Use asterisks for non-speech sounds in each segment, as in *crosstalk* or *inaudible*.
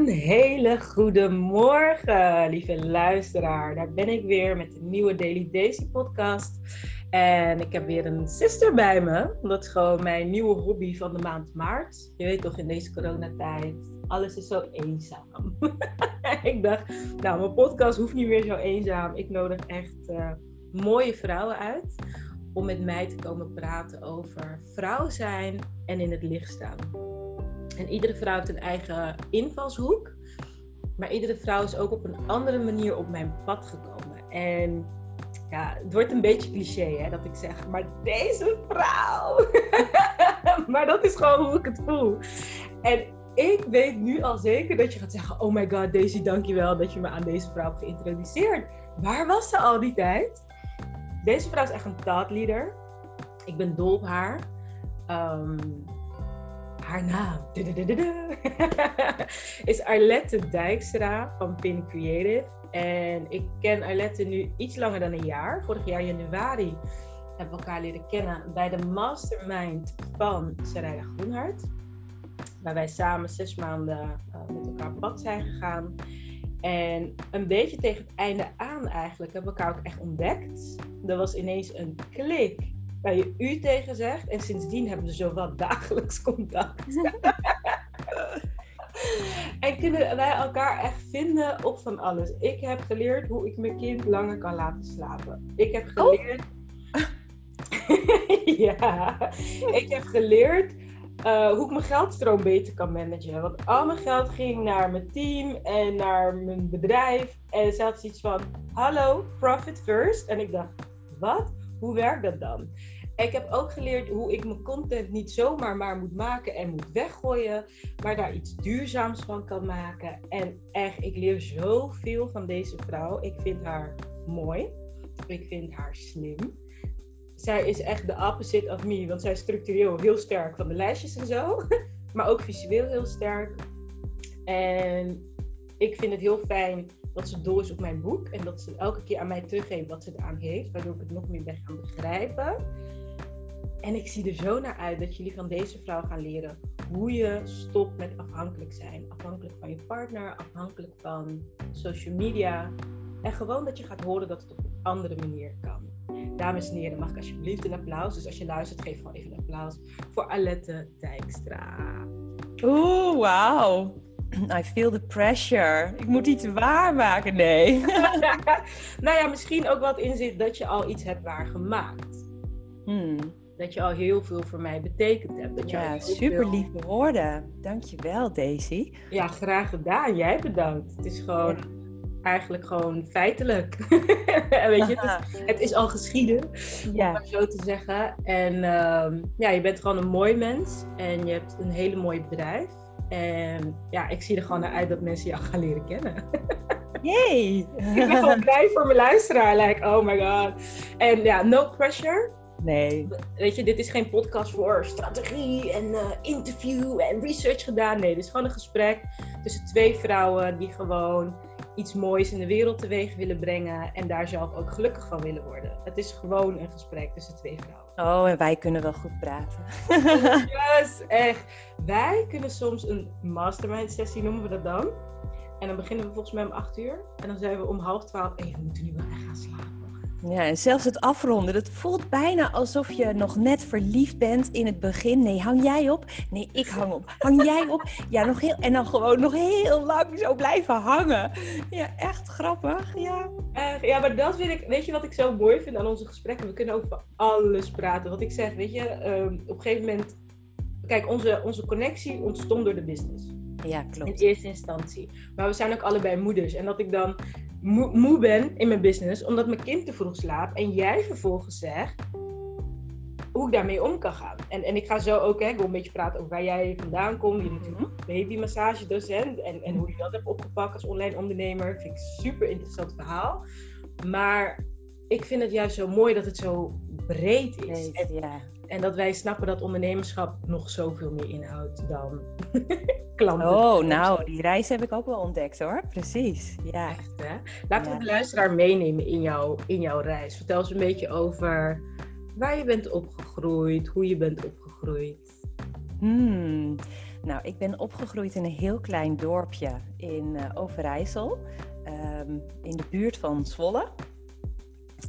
Een hele goede morgen, lieve luisteraar. Daar ben ik weer met de nieuwe Daily Daisy podcast. En ik heb weer een sister bij me. Dat is gewoon mijn nieuwe hobby van de maand maart. Je weet toch, in deze coronatijd, alles is zo eenzaam. *laughs* ik dacht, nou, mijn podcast hoeft niet meer zo eenzaam. Ik nodig echt uh, mooie vrouwen uit om met mij te komen praten over vrouw zijn en in het licht staan. En iedere vrouw heeft een eigen invalshoek. Maar iedere vrouw is ook op een andere manier op mijn pad gekomen. En ja, het wordt een beetje cliché hè, dat ik zeg, maar deze vrouw. *laughs* maar dat is gewoon hoe ik het voel. En ik weet nu al zeker dat je gaat zeggen, oh my god Daisy, dankjewel dat je me aan deze vrouw hebt geïntroduceerd. Waar was ze al die tijd? Deze vrouw is echt een thought leader. Ik ben dol op haar. Um, haar naam *laughs* is Arlette Dijkstra van Pin Creative. En ik ken Arlette nu iets langer dan een jaar. Vorig jaar januari hebben we elkaar leren kennen bij de mastermind van Sarayda Groenhart. Waar wij samen zes maanden uh, met elkaar op pad zijn gegaan. En een beetje tegen het einde aan eigenlijk hebben we elkaar ook echt ontdekt. Er was ineens een klik waar je u tegen zegt. En sindsdien hebben we zowat dagelijks contact. *laughs* en kunnen wij elkaar echt vinden op van alles. Ik heb geleerd hoe ik mijn kind langer kan laten slapen. Ik heb oh. geleerd. *laughs* ja, ik heb geleerd uh, hoe ik mijn geldstroom beter kan managen. Want al mijn geld ging naar mijn team en naar mijn bedrijf. En ze had iets van: hallo, profit first. En ik dacht: wat? Hoe werkt dat dan? Ik heb ook geleerd hoe ik mijn content niet zomaar maar moet maken en moet weggooien, maar daar iets duurzaams van kan maken. En echt, ik leer zoveel van deze vrouw. Ik vind haar mooi. Ik vind haar slim. Zij is echt de opposite of me, want zij is structureel heel sterk van de lijstjes en zo, *laughs* maar ook visueel heel sterk. En ik vind het heel fijn dat ze door is op mijn boek en dat ze elke keer aan mij teruggeeft wat ze eraan heeft, waardoor ik het nog meer ben gaan begrijpen. En ik zie er zo naar uit dat jullie van deze vrouw gaan leren hoe je stopt met afhankelijk zijn. Afhankelijk van je partner, afhankelijk van social media. En gewoon dat je gaat horen dat het op een andere manier kan. Dames en heren, mag ik alsjeblieft een applaus? Dus als je luistert, geef gewoon even een applaus voor Alette Dijkstra. Oeh, wow. *clears throat* I feel the pressure. Ik moet iets waarmaken, nee. *laughs* nou ja, misschien ook wat in zit dat je al iets hebt waargemaakt. Hmm dat je al heel veel voor mij betekend hebt. Dat ja, super veel... lieve woorden. Dankjewel, Daisy. Ja, graag gedaan. Jij bedankt. Het is gewoon eigenlijk gewoon feitelijk. *laughs* Weet je, het is, *laughs* het is, al geschieden, ja. om maar zo te zeggen. En uh, ja, je bent gewoon een mooi mens en je hebt een hele mooi bedrijf. En ja, ik zie er gewoon naar uit dat mensen jou gaan leren kennen. *laughs* Yay! ik ben gewoon blij voor mijn luisteraar. Like, oh my god. En ja, no pressure. Nee. Weet je, dit is geen podcast voor strategie en uh, interview en research gedaan. Nee, dit is gewoon een gesprek tussen twee vrouwen die gewoon iets moois in de wereld teweeg willen brengen en daar zelf ook gelukkig van willen worden. Het is gewoon een gesprek tussen twee vrouwen. Oh, en wij kunnen wel goed praten. *laughs* yes, echt. Wij kunnen soms een mastermind sessie noemen we dat dan. En dan beginnen we volgens mij om acht uur. En dan zijn we om half twaalf, even we moeten nu wel echt gaan slapen. Ja, en zelfs het afronden. Het voelt bijna alsof je nog net verliefd bent in het begin. Nee, hang jij op? Nee, ik hang op. Hang jij op? Ja, nog heel. En dan gewoon nog heel lang zo blijven hangen. Ja, echt grappig. Ja. Uh, ja, maar dat vind ik. Weet je wat ik zo mooi vind aan onze gesprekken? We kunnen over alles praten. Wat ik zeg, weet je, uh, op een gegeven moment. Kijk, onze, onze connectie ontstond door de business. Ja, klopt. In eerste instantie. Maar we zijn ook allebei moeders. En dat ik dan moe, ben in mijn business omdat mijn kind te vroeg slaapt. En jij vervolgens zegt hoe ik daarmee om kan gaan. En, en ik ga zo ook, hè, ik wil een beetje praten over waar jij vandaan komt. Je bent mhm. babymassagedocent. En, en hoe je dat hebt opgepakt als online ondernemer. Vind ik een super interessant verhaal. Maar ik vind het juist zo mooi dat het zo breed is. en, ja. en dat wij snappen dat ondernemerschap nog zoveel meer inhoudt dan *laughs* klanten. Oh, nou, die reis heb ik ook wel ontdekt hoor. Precies. Ja. Echt, hè? Laten we de luisteraar meenemen in, jou, in jouw reis. Vertel eens een beetje over waar je bent opgegroeid, hoe je bent opgegroeid. Hmm. Nou, ik ben opgegroeid in een heel klein dorpje in uh, Overijssel, ehm, in de buurt van Zwolle.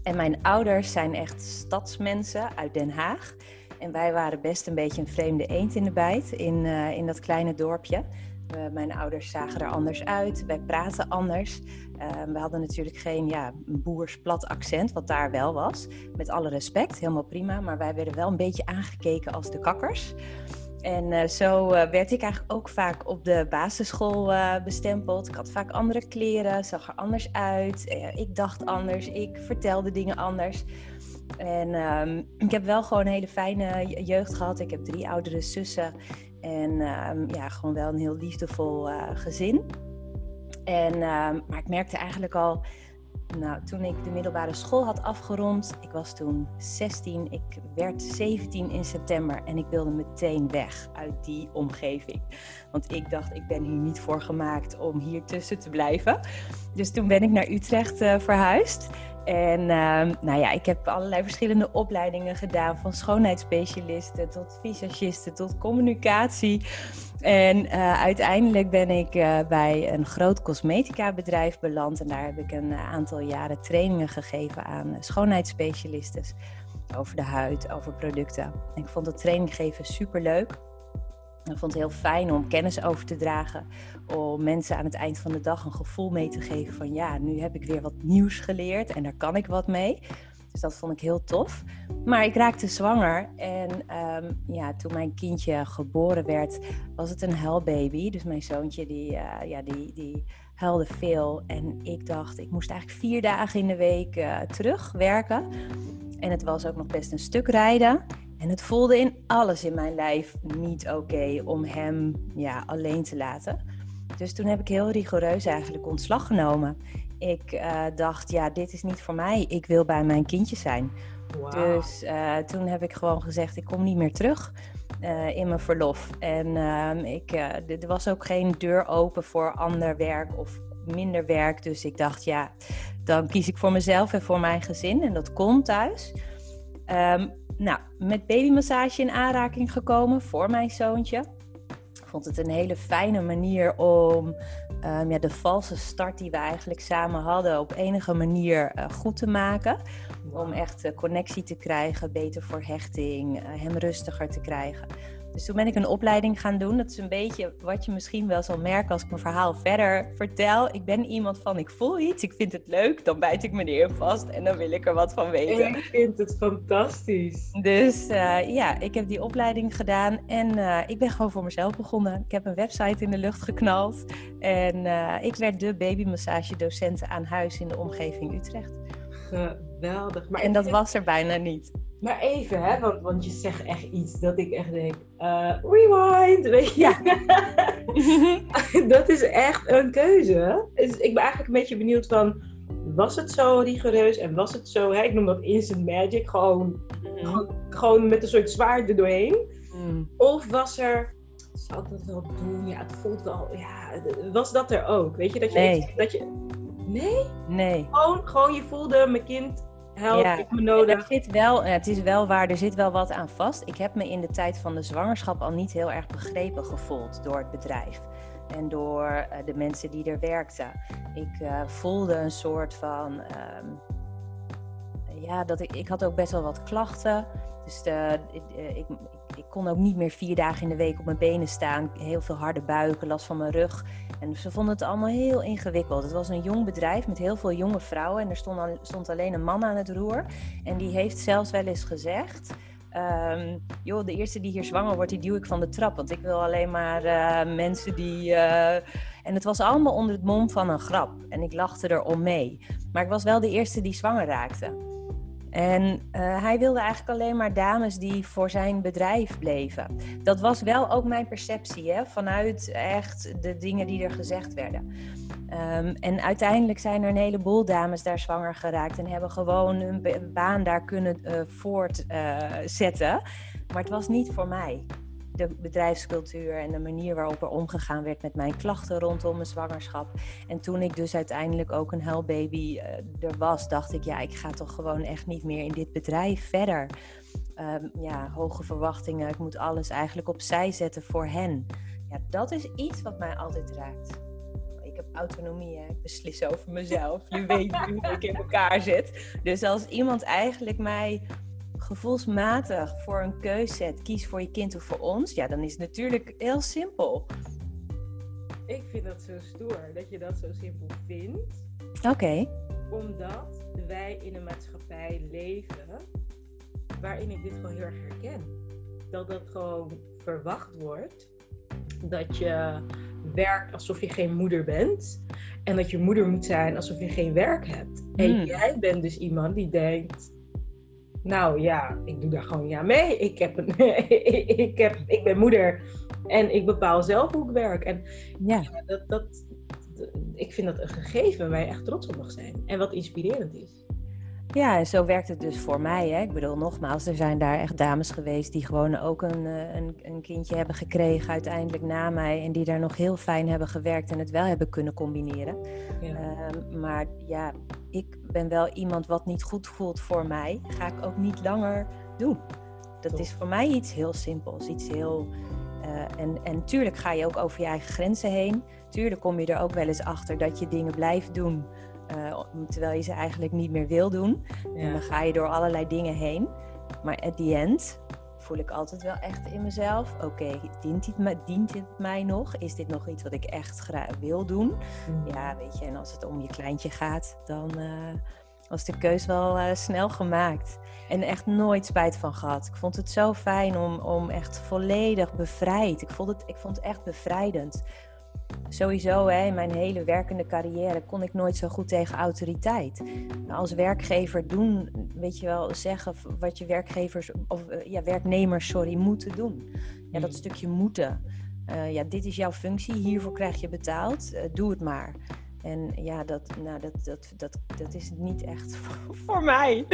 En mijn ouders zijn echt stadsmensen uit Den Haag. En wij waren best een beetje een vreemde eend in de bijt in, uh, in dat kleine dorpje. Uh, mijn ouders zagen er anders uit, wij praten anders. we hadden natuurlijk geen ja, boersplat accent, wat daar wel was. Met alle respect, helemaal prima. Maar wij werden wel een beetje aangekeken als de kakkers. En uh, zo uh, werd ik eigenlijk ook vaak op de basisschool uh, bestempeld. Ik had vaak andere kleren, zag er anders uit. ik dacht anders, ik vertelde dingen anders. En um, ik heb wel gewoon een hele fijne jeugd gehad. Ik heb drie oudere zussen. En um, ja, gewoon wel een heel liefdevol gezin. En, um, maar ik merkte eigenlijk al nou, toen ik de middelbare school had afgerond, ik was toen 16, ik werd 17 in september en ik wilde meteen weg uit die omgeving. Want ik dacht, ik ben hier niet voor gemaakt om hier tussen te blijven. Dus toen ben ik naar Utrecht uh, verhuisd. En uh, nou ja, ik heb allerlei verschillende opleidingen gedaan, van schoonheidsspecialisten tot visagisten tot communicatie. En uh, uiteindelijk ben ik uh, bij een groot cosmetica bedrijf beland. En daar heb ik een uh, aantal jaren trainingen gegeven aan schoonheidsspecialisten. Over de huid, over producten. En ik vond het training geven super leuk. Ik vond het heel fijn om kennis over te dragen. Om mensen aan het eind van de dag een gevoel mee te geven van ja, nu heb ik weer wat nieuws geleerd en daar kan ik wat mee. Dus dat vond ik heel tof. Maar ik raakte zwanger en um, ja, toen mijn kindje geboren werd, was het een huilbaby. Dus mijn zoontje die, uh, ja, die, die huilde veel. En ik dacht, ik moest eigenlijk vier dagen in de week uh, terug werken. En het was ook nog best een stuk rijden. En het voelde in alles in mijn lijf niet oké om hem ja, alleen te laten. Dus toen heb ik heel rigoureus eigenlijk ontslag genomen. Ik uh, dacht, ja, dit is niet voor mij. Ik wil bij mijn kindje zijn. Wow. Dus uh, toen heb ik gewoon gezegd, ik kom niet meer terug uh, in mijn verlof. En ik, er was ook geen deur open voor ander werk of minder werk. Dus ik dacht, ja, dan kies ik voor mezelf en voor mijn gezin. En dat kon thuis. Um, nou, met babymassage in aanraking gekomen voor mijn zoontje. Ik vond het een hele fijne manier om um, ja, de valse start die we eigenlijk samen hadden op enige manier uh, goed te maken. Om echt uh, connectie te krijgen, beter voor hechting, uh, hem rustiger te krijgen. Dus toen ben ik een opleiding gaan doen. Dat is een beetje wat je misschien wel zal merken als ik mijn verhaal verder vertel. Ik ben iemand van, ik voel iets, ik vind het leuk, dan bijt ik me neer vast en dan wil ik er wat van weten. Ik vind het fantastisch. Dus uh, ja, ik heb die opleiding gedaan en uh, ik ben gewoon voor mezelf begonnen. Ik heb een website in de lucht geknald en uh, ik werd de babymassagedocent aan huis in de omgeving Utrecht. Geweldig. Maar en dat was er bijna niet. Maar even, hè, want, want je zegt echt iets dat ik echt denk, uh, rewind, weet je. Ja. *laughs* dat is echt een keuze. Dus ik ben eigenlijk een beetje benieuwd van, was het zo rigoureus en was het zo, hè, ik noem dat instant magic, gewoon, mm. gewoon, gewoon, met een soort zwaard er doorheen. Mm. Of was er, zou ik dat wel doen? Ja, het voelt wel, ja, was dat er ook? Weet je, dat je, nee. dat je Nee? Nee. Gewoon, gewoon je voelde, mijn kind helpt, ja, ik me nodig. Er zit wel, het is wel waar, er zit wel wat aan vast. Ik heb me in de tijd van de zwangerschap al niet heel erg begrepen gevoeld door het bedrijf. En door uh, de mensen die er werkten. Ik uh, voelde een soort van. Um, ja, dat ik, ik had ook best wel wat klachten. Dus de, ik, ik, ik, kon ook niet meer vier dagen in de week op mijn benen staan. Heel veel harde buiken, last van mijn rug. En ze vonden het allemaal heel ingewikkeld. Het was een jong bedrijf met heel veel jonge vrouwen. En er stond, stond alleen een man aan het roer. En die heeft zelfs wel eens gezegd... Um, joh, de eerste die hier zwanger wordt, die duw ik van de trap. Want ik wil alleen maar uh, mensen die... Uh... En het was allemaal onder het mom van een grap. En ik lachte er om mee. Maar ik was wel de eerste die zwanger raakte. En uh, hij wilde eigenlijk alleen maar dames die voor zijn bedrijf bleven. Dat was wel ook mijn perceptie, hè? vanuit echt de dingen die er gezegd werden. Um, en uiteindelijk zijn er een heleboel dames daar zwanger geraakt en hebben gewoon hun baan daar kunnen uh, voortzetten. Maar het was niet voor mij de bedrijfscultuur en de manier waarop er omgegaan werd met mijn klachten rondom mijn zwangerschap. En toen ik dus uiteindelijk ook een huilbaby uh, er was, dacht ik, ja, ik ga toch gewoon echt niet meer in dit bedrijf verder. ehm, ja, hoge verwachtingen. Ik moet alles eigenlijk opzij zetten voor hen. Ja, dat is iets wat mij altijd raakt. Ik heb autonomie, hè? ik beslis over mezelf. Je weet hoe ik in elkaar zit. Dus als iemand eigenlijk mij gevoelsmatig voor een keuze zet, kies voor je kind of voor ons, ja, dan is het natuurlijk heel simpel. Ik vind dat zo stoer dat je dat zo simpel vindt. Oké. Omdat wij in een maatschappij leven waarin ik dit gewoon heel erg herken. Dat dat gewoon verwacht wordt dat je werkt alsof je geen moeder bent. En dat je moeder moet zijn alsof je geen werk hebt. En Hmm. jij bent dus iemand die denkt. Nou ja, ik doe daar gewoon ja mee. Ik, heb een, *laughs* ik, heb, ik ben moeder en ik bepaal zelf hoe ik werk. En Ja. dat, dat, ik vind dat een gegeven waar je echt trots op mag zijn. En wat inspirerend is. Ja, en zo werkt het dus voor mij. Hè. Ik bedoel, nogmaals, er zijn daar echt dames geweest die gewoon ook een, eh, een, een kindje hebben gekregen uiteindelijk na mij. En die daar nog heel fijn hebben gewerkt en het wel hebben kunnen combineren. Ja. Ehm, maar ja, ik ben wel iemand wat niet goed voelt voor mij. Ga ik ook niet langer doen. Dat is voor mij iets heel simpels. Iets heel. eh, en, en tuurlijk ga je ook over je eigen grenzen heen. Tuurlijk kom je er ook wel eens achter dat je dingen blijft doen. Eh, terwijl je ze eigenlijk niet meer wil doen. En dan ga je door allerlei dingen heen. Maar at the end voel ik altijd wel echt in mezelf: oké, dient, dit dient dit mij nog? Is dit nog iets wat ik echt graag wil doen? Ja, weet je, en als het om je kleintje gaat, dan eh, was de keus wel eh, snel gemaakt. En echt nooit spijt van gehad. Ik vond het zo fijn om, om echt volledig bevrijd. Ik vond, het, ik vond het echt bevrijdend. Sowieso, hè, in mijn hele werkende carrière kon ik nooit zo goed tegen autoriteit. Nou, Als werkgever doen, weet je wel, zeggen wat je werkgevers, of eh, ja, werknemers, sorry, moeten doen. Ja, dat Mm. stukje moeten. Eh, ja, dit is jouw functie, hiervoor krijg je betaald, eh, doe het maar. En ja, dat, nou, dat, dat, dat, dat is niet echt *laughs* voor, voor mij.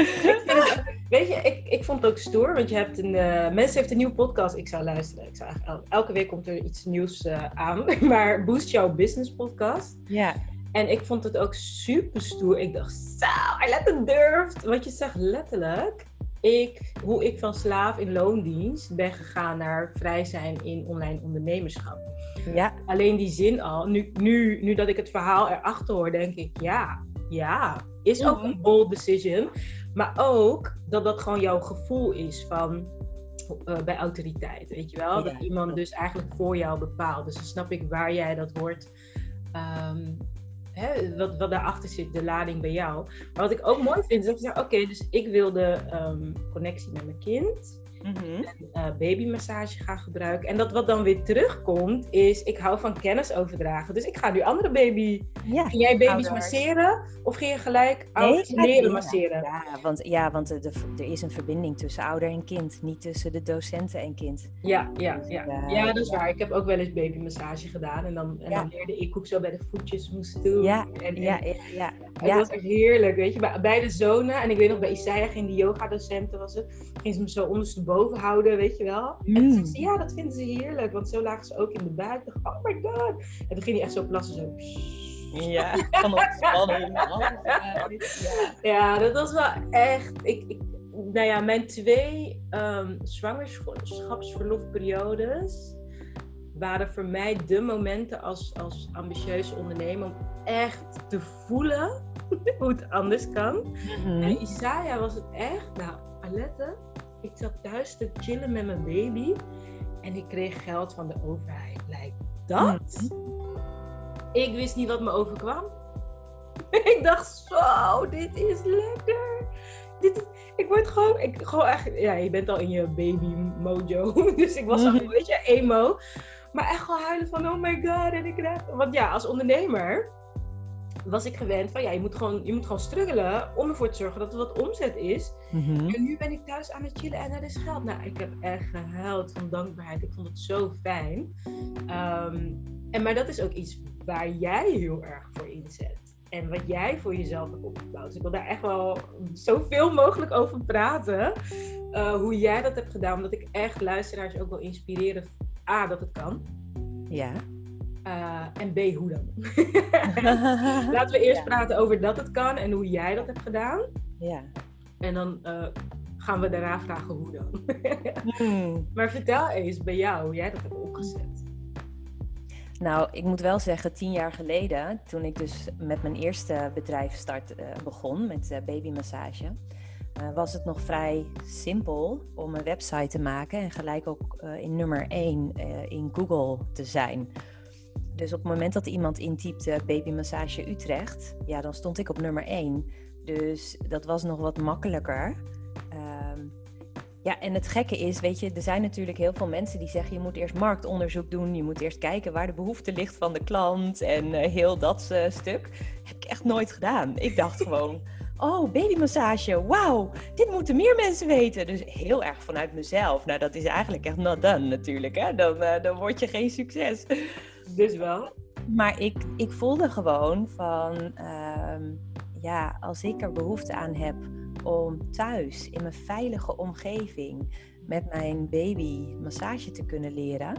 Weet je, ik, ik vond het ook stoer, want je hebt een, eh mensen heeft een nieuwe podcast. Ik zou luisteren. Ik zou el- elke week komt er iets nieuws eh, aan. *laughs* Maar Boost Jouw Business podcast. Ja, En ik vond het ook super stoer. Ik dacht, zo, hij let het durft. Want je zegt letterlijk, ik, hoe ik van slaaf in loondienst ben gegaan naar vrij zijn in online ondernemerschap. Ja, Alleen die zin al, nu, nu, nu dat ik het verhaal erachter hoor, denk ik, ja, ja, is ook Mhm. een bold decision. Maar ook dat dat gewoon jouw gevoel is van eh, bij autoriteit, weet je wel? Ja, dat iemand dus eigenlijk voor jou bepaalt. Dus dan snap ik waar jij dat hoort. ehm, hè, wat, wat daarachter zit, de lading bij jou. Maar wat ik ook mooi vind, is dat je zegt, oké, dus ik wil de ehm, connectie met mijn kind mhm. eh, babymassage ga gebruiken. En dat wat dan weer terugkomt, is ik hou van kennis overdragen. Dus ik ga nu andere baby. ja. Ging jij baby's Ouders. masseren? Of ging je gelijk ouders leren masseren? Ja, want, ja, want de- er is een verbinding tussen ouder en kind, niet tussen de docenten en kind. Ja, ja, Dus, ja. eh, ja, dat is waar. Ik heb ook wel eens babymassage gedaan. En dan, en Ja. dan leerde ik hoe ik zo bij de voetjes moest doen. Ja, en, en, Ja, ja, ja. Het was echt heerlijk, weet je. Bij, bij de zona, en ik weet nog, bij Isaiah ging die yoga-docenten, was het, ging ze me zo ondersteboven houden, weet je wel. En toen Mm. zei ze, ja, dat vinden ze heerlijk, want zo lagen ze ook in de buik. Ik dacht, oh my god. En toen ging hij echt zo plassen, zo. Ja, *laughs* van ontspanning. *laughs* Ja. Ja, dat was wel echt. Ik, ik, nou ja, mijn twee ehm zwangerschapsverlofperiodes waren voor mij de momenten als, als ambitieuze ondernemer om echt te voelen *laughs* hoe het anders kan. Mhm. En Isaiah was het echt, nou, Alette, ik zat thuis te chillen met mijn baby en ik kreeg geld van de overheid. Like, dat? Ik wist niet wat me overkwam. *laughs* ik dacht, zo, dit is lekker. Dit ik word gewoon, ik, gewoon echt, ja, je bent al in je baby mojo. *laughs* dus ik was al Mhm. een beetje emo. Maar echt gewoon huilen van, oh my god. En ik krijg, want ja, als ondernemer was ik gewend van, ja, je moet gewoon, je moet gewoon struggelen om ervoor te zorgen dat er wat omzet is. Mhm. En nu ben ik thuis aan het chillen en er is geld. Nou, ik heb echt gehuild van dankbaarheid. Ik vond het zo fijn. Ehm, en, maar dat is ook iets waar jij heel erg voor inzet. En wat jij voor jezelf hebt opgebouwd. Dus ik wil daar echt wel zoveel mogelijk over praten. eh, hoe jij dat hebt gedaan. Omdat ik echt luisteraars ook wil inspireren. A, dat het kan. Ja. Eh, en B, hoe dan? *laughs* Laten we eerst Ja. praten over dat het kan en hoe jij dat hebt gedaan. Ja. En dan eh, gaan we daarna vragen hoe dan. Hmm. *laughs* maar vertel eens bij jou hoe jij dat hebt opgezet. Nou, ik moet wel zeggen, tien jaar geleden, toen ik dus met mijn eerste bedrijf start uh, begon, met babymassage, was het nog vrij simpel om een website te maken en gelijk ook in nummer 1 in Google te zijn. Dus op het moment dat iemand intypte babymassage Utrecht, ja, dan stond ik op nummer 1. Dus dat was nog wat makkelijker. Ehm, ja, en het gekke is, weet je, er zijn natuurlijk heel veel mensen die zeggen: je moet eerst marktonderzoek doen, je moet eerst kijken waar de behoefte ligt van de klant en uh, heel dat uh, stuk. Heb ik echt nooit gedaan. Ik dacht *laughs* gewoon: oh, babymassage, wauw, dit moeten meer mensen weten. Dus heel erg vanuit mezelf. Nou, dat is eigenlijk echt not done natuurlijk, hè? Dan, uh, dan word je geen succes. Dus wel. Maar ik, ik voelde gewoon van, ehm, ja, als ik er behoefte aan heb om thuis in mijn veilige omgeving met mijn baby massage te kunnen leren,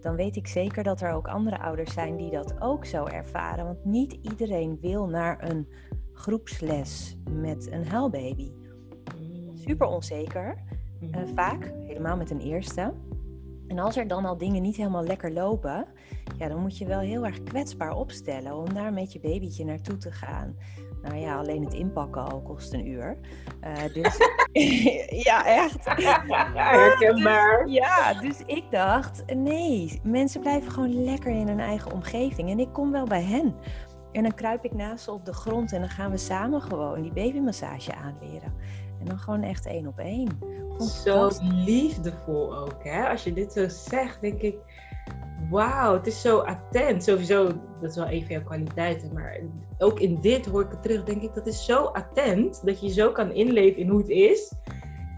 dan weet ik zeker dat er ook andere ouders zijn die dat ook zo ervaren. Want niet iedereen wil naar een groepsles met een huilbaby. Super onzeker, uh, vaak, helemaal met een eerste. En als er dan al dingen niet helemaal lekker lopen, ja, dan moet je wel heel erg kwetsbaar opstellen om daar met je babytje naartoe te gaan. Nou ja, alleen het inpakken al kost een uur. Uh, dus *laughs* ja, echt. *laughs* Herkenbaar. Dus, ja, dus ik dacht, nee, mensen blijven gewoon lekker in hun eigen omgeving. En ik kom wel bij hen. En dan kruip ik naast ze op de grond en dan gaan we samen gewoon die babymassage aanleren. En dan gewoon echt één op één. Zo liefdevol ook, hè? Als je dit zo zegt, denk ik, wauw, het is zo attent. Sowieso, dat is wel een van jouw kwaliteiten, maar ook in dit hoor ik het terug, denk ik, dat is zo attent dat je zo kan inleven in hoe het is.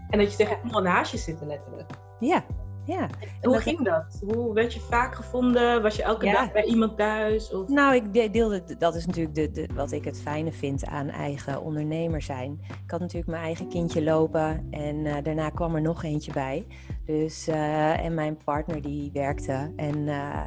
En dat je tegen helemaal naast je zit, letterlijk. Ja, ja. En hoe ging dat? Hoe werd je vaak gevonden? Was je elke Ja. dag bij iemand thuis? Of... Nou, ik de- deelde, dat is natuurlijk de, de, wat ik het fijne vind aan eigen ondernemer zijn. Ik had natuurlijk mijn eigen kindje lopen en eh, daarna kwam er nog eentje bij. Dus, eh, en mijn partner die werkte. En eh,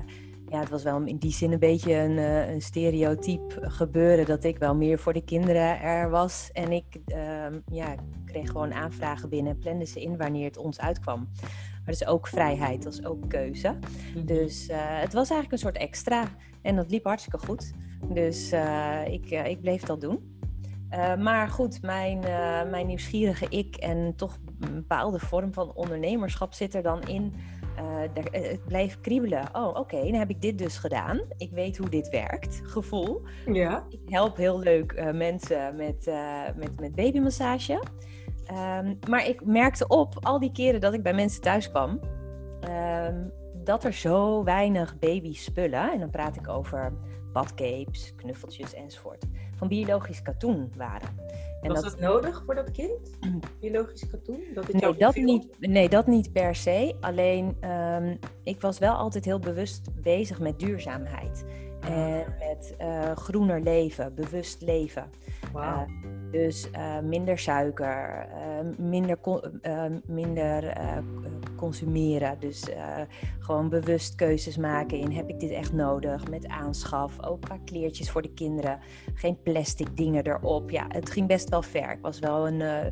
ja, het was wel in die zin een beetje een, eh, een stereotyp gebeuren dat ik wel meer voor de kinderen er was. En ik ehm, ja, kreeg gewoon aanvragen binnen en plande ze in wanneer het ons uitkwam. Maar dat is ook vrijheid, dat is ook keuze. Dus eh, het was eigenlijk een soort extra. En dat liep hartstikke goed. Dus eh, ik, ik bleef dat doen. Maar goed, mijn, mijn nieuwsgierige ik en toch een bepaalde vorm van ondernemerschap zit er dan in. Eh, daar- eh, het bleef kriebelen. Oh, oké, dan heb ik dit dus gedaan. Ik weet hoe dit werkt. Gevoel. Ja. Ik help heel leuk eh, mensen met, met, met babymassage. Ehm, maar ik merkte op al die keren dat ik bij mensen thuis kwam, ehm, dat er zo weinig babyspullen, en dan praat ik over badcapes, knuffeltjes enzovoort, van biologisch katoen waren. En Was dat, nodig voor dat kind? *clears throat* Biologisch katoen? Dat het Nee dat, niet, nee, dat niet per se. Alleen, ehm, ik was wel altijd heel bewust bezig met duurzaamheid. En met eh, groener leven, bewust leven. Wauw. Dus eh, minder suiker, eh, minder, eh, minder eh, consumeren. Dus eh, gewoon bewust keuzes maken in heb ik dit echt nodig met aanschaf. Ook qua kleertjes voor de kinderen. Geen plastic dingen erop. Ja, het ging best wel ver. Ik was wel een... eh,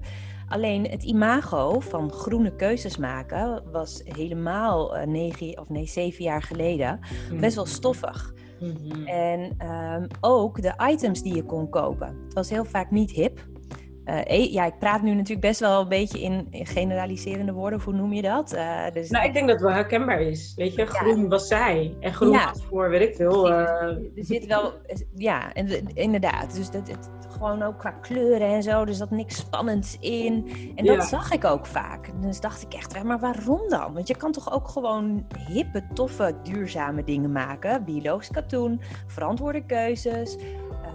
Alleen het imago van groene keuzes maken was helemaal eh, negen of nee, zeven jaar geleden best wel stoffig. Mhm. En ehm, ook de items die je kon kopen. Het was heel vaak niet hip. Eh, e- ja, ik praat nu natuurlijk best wel een beetje in, in generaliserende woorden. Hoe noem je dat? Eh, dus Nou, ik denk dat het wel herkenbaar is. Weet je, groen was zij. En groen Ja. was voor, weet ik veel. eh, er zit wel, ja, inderdaad. Dus dat, het, gewoon ook qua kleuren en zo. Er zat niks spannends in. En dat Ja. zag ik ook vaak. Dus dacht ik echt, maar waarom dan? Want je kan toch ook gewoon hippe, toffe, duurzame dingen maken. Biologisch katoen, verantwoorde keuzes.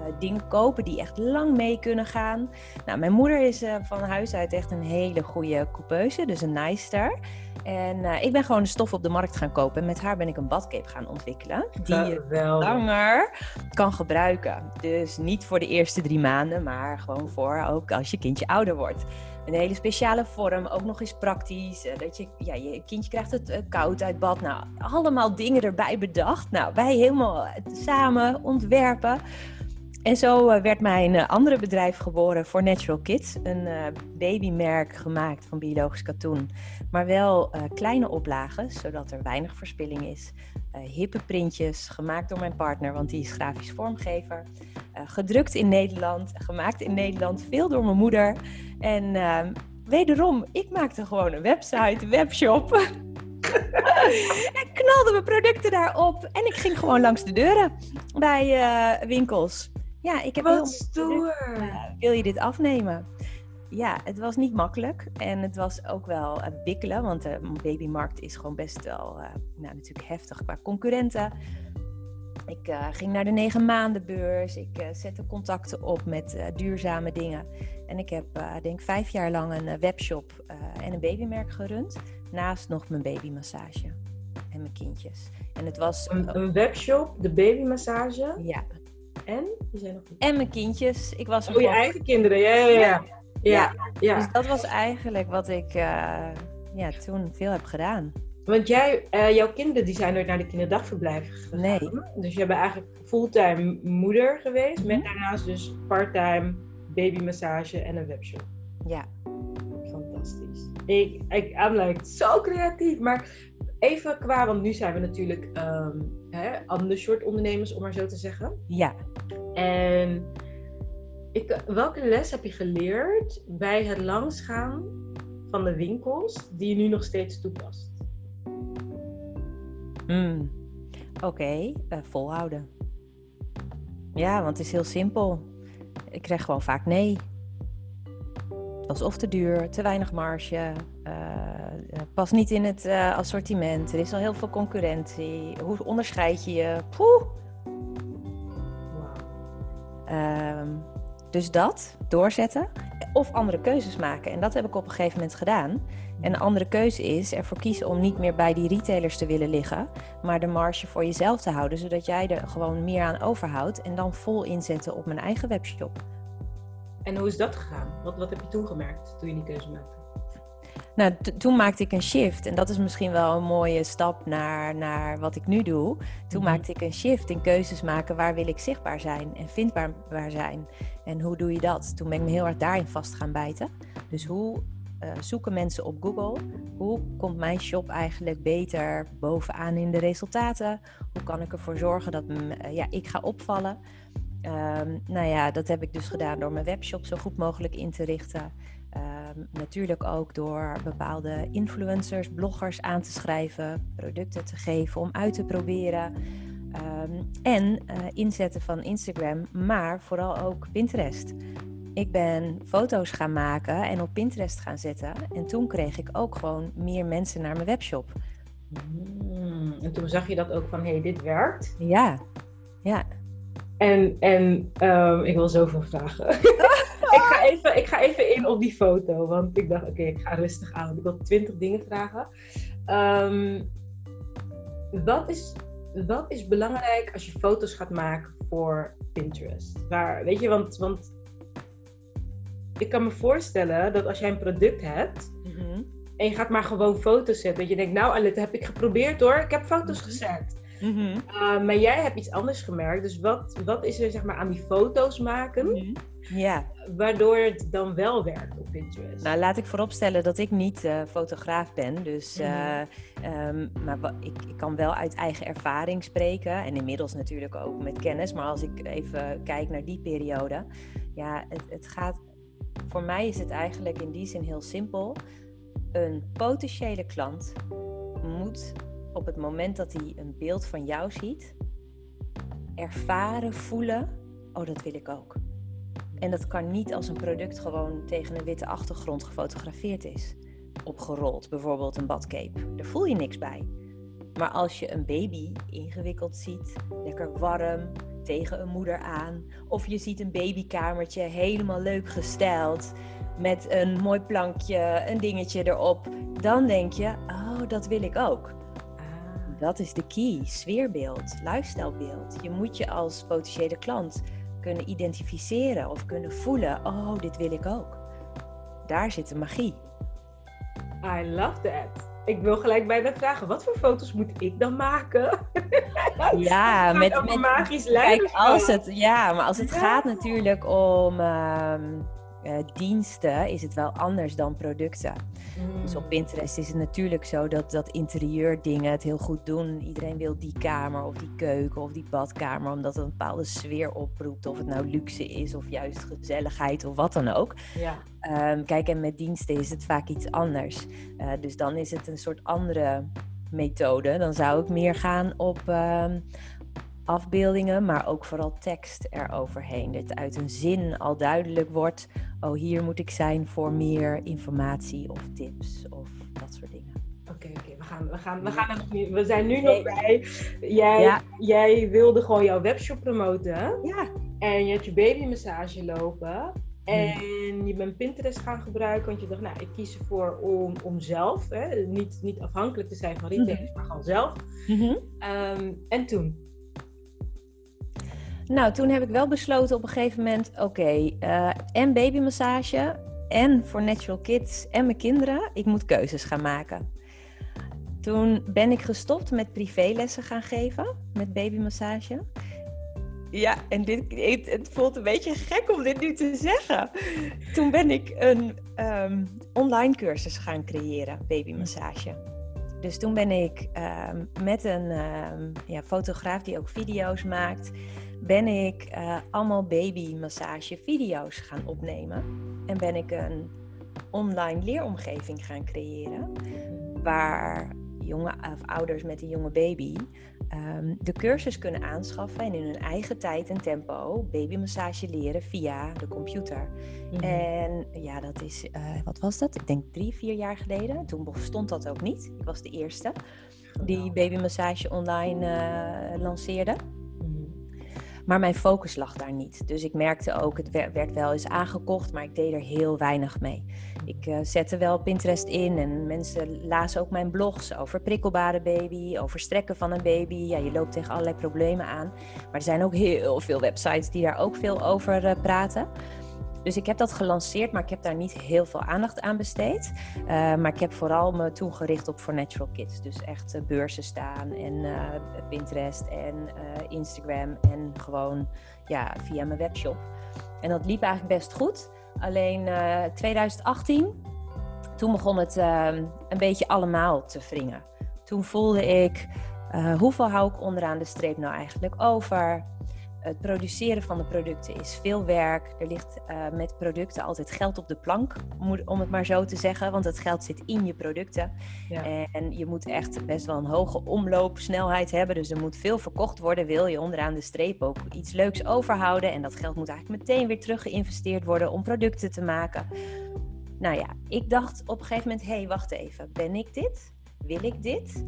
Eh, dingen kopen die echt lang mee kunnen gaan. Nou, mijn moeder is eh, van huis uit echt een hele goede coupeuse, dus een nijster. En eh, ik ben gewoon de stof op de markt gaan kopen. En met haar ben ik een badcape gaan ontwikkelen. Die je geweldig. langer kan gebruiken. Dus niet voor de eerste drie maanden, maar gewoon voor ook als je kindje ouder wordt. Een hele speciale vorm, ook nog eens praktisch. Dat je, ja, je kindje krijgt het koud uit bad. Nou, allemaal dingen erbij bedacht. Nou, wij helemaal samen ontwerpen. En zo eh, werd mijn eh, andere bedrijf geboren voor Natural Kids. Een uh, babymerk gemaakt van biologisch katoen. Maar wel kleine oplagen, zodat er weinig verspilling is. hippe printjes, gemaakt door mijn partner, want die is grafisch vormgever. gedrukt in Nederland, gemaakt in Nederland, veel door mijn moeder. En ehm, wederom, ik maakte gewoon een website, webshop. *laughs* ik knalde mijn producten daarop en ik ging gewoon langs de deuren bij winkels. Ja, ik heb Wat heel stoer. wil je dit afnemen? Ja, het was niet makkelijk. En het was ook wel uh, bikkelen, want de babymarkt is gewoon best wel uh, nou, natuurlijk heftig qua concurrenten. Ik uh, ging naar de negen maanden beurs. Ik zette contacten op met duurzame dingen. En ik heb denk vijf jaar lang een webshop en een babymerk gerund. Naast nog mijn babymassage en mijn kindjes. En het was... Een, een webshop, de babymassage? Ja, en? zijn nog En mijn kindjes. Ik was oh, je eigen kinderen. Ja ja, ja, ja, ja. Dus dat was eigenlijk wat ik uh, ja, toen veel heb gedaan. Want jij, uh, jouw kinderen die zijn nooit naar de kinderdagverblijf gegaan. Nee. Dus je bent eigenlijk fulltime moeder geweest. Met mhm. daarnaast dus parttime babymassage en een webshop. Ja. Fantastisch. Ik, ik, I'm like zo creatief. Maar even qua, want nu zijn we natuurlijk um, hè, ander soort ondernemers, om maar zo te zeggen. Ja. En ik, welke les heb je geleerd bij het langsgaan van de winkels die je nu nog steeds toepast? Mm. Oké, eh, volhouden. Ja, want het is heel simpel. Ik krijg gewoon vaak nee. Het was of te duur, te weinig marge, past niet in het uh, assortiment. Er is al heel veel concurrentie. Hoe onderscheid je je? Poeh. Ehm, dus dat, doorzetten. Of andere keuzes maken. En dat heb ik op een gegeven moment gedaan. En een andere keuze is ervoor kiezen om niet meer bij die retailers te willen liggen, maar de marge voor jezelf te houden, zodat jij er gewoon meer aan overhoudt en dan vol inzetten op mijn eigen webshop. En hoe is dat gegaan? Wat, wat heb je toen gemerkt toen je die keuze maakte? Nou, toen maakte ik een shift. En dat is misschien wel een mooie stap naar, naar wat ik nu doe. Toen mhm. maakte ik een shift in keuzes maken. Waar wil ik zichtbaar zijn en vindbaar zijn? En hoe doe je dat? Toen ben ik me heel erg daarin vast gaan bijten. Dus hoe uh, zoeken mensen op Google? Hoe komt mijn shop eigenlijk beter bovenaan in de resultaten? Hoe kan ik ervoor zorgen dat uh, ja, ik ga opvallen? Um, nou ja, dat heb ik dus gedaan door mijn webshop zo goed mogelijk in te richten. Ehm, natuurlijk ook door bepaalde influencers, bloggers aan te schrijven, producten te geven om uit te proberen. Ehm, en uh, inzetten van Instagram, maar vooral ook Pinterest. Ik ben foto's gaan maken en op Pinterest gaan zetten. En toen kreeg ik ook gewoon meer mensen naar mijn webshop. Hmm, en toen zag je dat ook van, hé, hey, dit werkt? Ja, ja. En, en um, ik wil zoveel vragen. *laughs* ik, ga even, ik ga even in op die foto. Want ik dacht, oké, ik ga rustig aan. Ik wil twintig dingen vragen. Um, wat, is, wat is belangrijk als je foto's gaat maken voor Pinterest? Waar, weet je, want, want ik kan me voorstellen dat als jij een product hebt... Mhm. En je gaat maar gewoon foto's zetten. Dat je denkt, nou Alette, heb ik geprobeerd hoor. Ik heb foto's mhm. gezet. Mm maar jij hebt iets anders gemerkt. Dus wat, wat is er zeg maar aan die foto's maken? Mhm. Ja. Waardoor het dan wel werkt op Pinterest. Nou, laat ik vooropstellen dat ik niet uh, fotograaf ben. Dus, uh, um, maar ik, ik, kan wel uit eigen ervaring spreken. En inmiddels natuurlijk ook met kennis. Maar als ik even kijk naar die periode. Ja, het, het gaat. Voor mij is het eigenlijk in die zin heel simpel. Een potentiële klant moet op het moment dat hij een beeld van jou ziet, ervaren, voelen, oh dat wil ik ook. En dat kan niet als een product gewoon tegen een witte achtergrond gefotografeerd is. Opgerold, bijvoorbeeld een badcape. Daar voel je niks bij. Maar als je een baby ingewikkeld ziet, lekker warm, tegen een moeder aan. Of je ziet een babykamertje helemaal leuk gesteld. Met een mooi plankje, een dingetje erop. Dan denk je, oh, dat wil ik ook. Dat is de key. Sfeerbeeld, lifestylebeeld. Je moet je als potentiële klant kunnen identificeren of kunnen voelen: oh, dit wil ik ook. Daar zit de magie. I love that. ik wil gelijk bijna vragen, wat voor foto's moet ik dan maken? *laughs* Ja, met, met magisch als het, ja, maar als het gaat natuurlijk om ehm, eh, diensten, is het wel anders dan producten. Dus op Mm. Pinterest is het natuurlijk zo dat, dat interieurdingen het heel goed doen. Iedereen wil die kamer of die keuken of die badkamer, omdat het een bepaalde sfeer oproept. Of het nou luxe is of juist gezelligheid of wat dan ook. Ja. Ehm, kijk, en met diensten is het vaak iets anders. Eh, dus dan is het een soort andere methode. Dan zou ik meer gaan op ehm, afbeeldingen, maar ook vooral tekst eroverheen. Dat uit een zin al duidelijk wordt: oh, hier moet ik zijn voor meer informatie of tips of dat soort dingen. Oké, oké, we, gaan, we, gaan, we gaan. We zijn nu nog bij. Jij, Ja. jij wilde gewoon jouw webshop promoten. Ja, En je hebt je babymassage lopen. Hmm. En je bent Pinterest gaan gebruiken, want je dacht, nou, ik kies ervoor om, om zelf, hè, niet, niet afhankelijk te zijn van retailers, maar gewoon zelf. Ehm, en toen? Nou, toen heb ik wel besloten op een gegeven moment: oké, eh, en babymassage, en voor Natural Kids en mijn kinderen, ik moet keuzes gaan maken. Toen ben ik gestopt met privélessen gaan geven met babymassage. Ja, en dit, het, voelt een beetje gek om dit nu te zeggen. Toen ben ik een ehm, online cursus gaan creëren, babymassage. Dus toen ben ik ehm, met een ehm, ja, fotograaf die ook video's maakt, ben ik eh, allemaal babymassage video's gaan opnemen. En ben ik een online leeromgeving gaan creëren. Waar jonge, of ouders met een jonge baby ehm, de cursus kunnen aanschaffen en in hun eigen tijd en tempo babymassage leren via de computer. Mhm. En ja, dat is, eh, wat was dat? Ik denk drie, vier jaar geleden. Toen bestond dat ook niet. Ik was de eerste die babymassage online eh, lanceerde. Maar mijn focus lag daar niet. Dus ik merkte ook, het wer- werd wel eens aangekocht, maar ik deed er heel weinig mee. Ik eh, zette wel Pinterest in en mensen lazen ook mijn blogs over prikkelbare baby, over strekken van een baby. Ja, je loopt tegen allerlei problemen aan. Maar er zijn ook heel veel websites die daar ook veel over eh, praten. Dus ik heb dat gelanceerd, maar ik heb daar niet heel veel aandacht aan besteed. Uh, maar ik heb vooral me toen gericht op voor Natural Kids. Dus echt uh, beurzen staan en uh, Pinterest en Instagram en gewoon ja, via mijn webshop. En dat liep eigenlijk best goed. Alleen uh, 2018, toen begon het een beetje allemaal te wringen. Toen voelde ik, hoeveel hou ik onderaan de streep nou eigenlijk over? Het produceren van de producten is veel werk. Er ligt uh, met producten altijd geld op de plank, om het maar zo te zeggen. Want het geld zit in je producten. Ja. En je moet echt best wel een hoge omloopsnelheid hebben. Dus er moet veel verkocht worden. Wil je onderaan de streep ook iets leuks overhouden. En dat geld moet eigenlijk meteen weer terug geïnvesteerd worden om producten te maken. Nou ja, ik dacht op een gegeven moment: hé, hey, wacht even. Ben ik dit? Wil ik dit?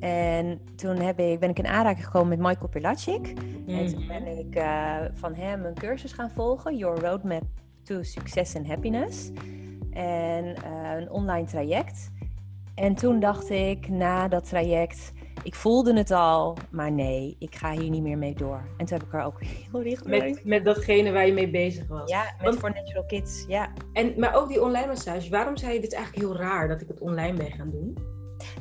En toen heb ik, ben ik in aanraking gekomen met Michael Pilacic. Mm. En toen ben ik uh, van hem een cursus gaan volgen, Your Roadmap to Success and Happiness. En uh, een online traject. En toen dacht ik na dat traject, ik voelde het al, maar nee, ik ga hier niet meer mee door. En toen heb ik er ook heel richt met, met datgene waar je mee bezig was. Ja, met Want, For Natural Kids, ja. En, maar ook die online massage, waarom zei je dit eigenlijk heel raar dat ik het online ben gaan doen?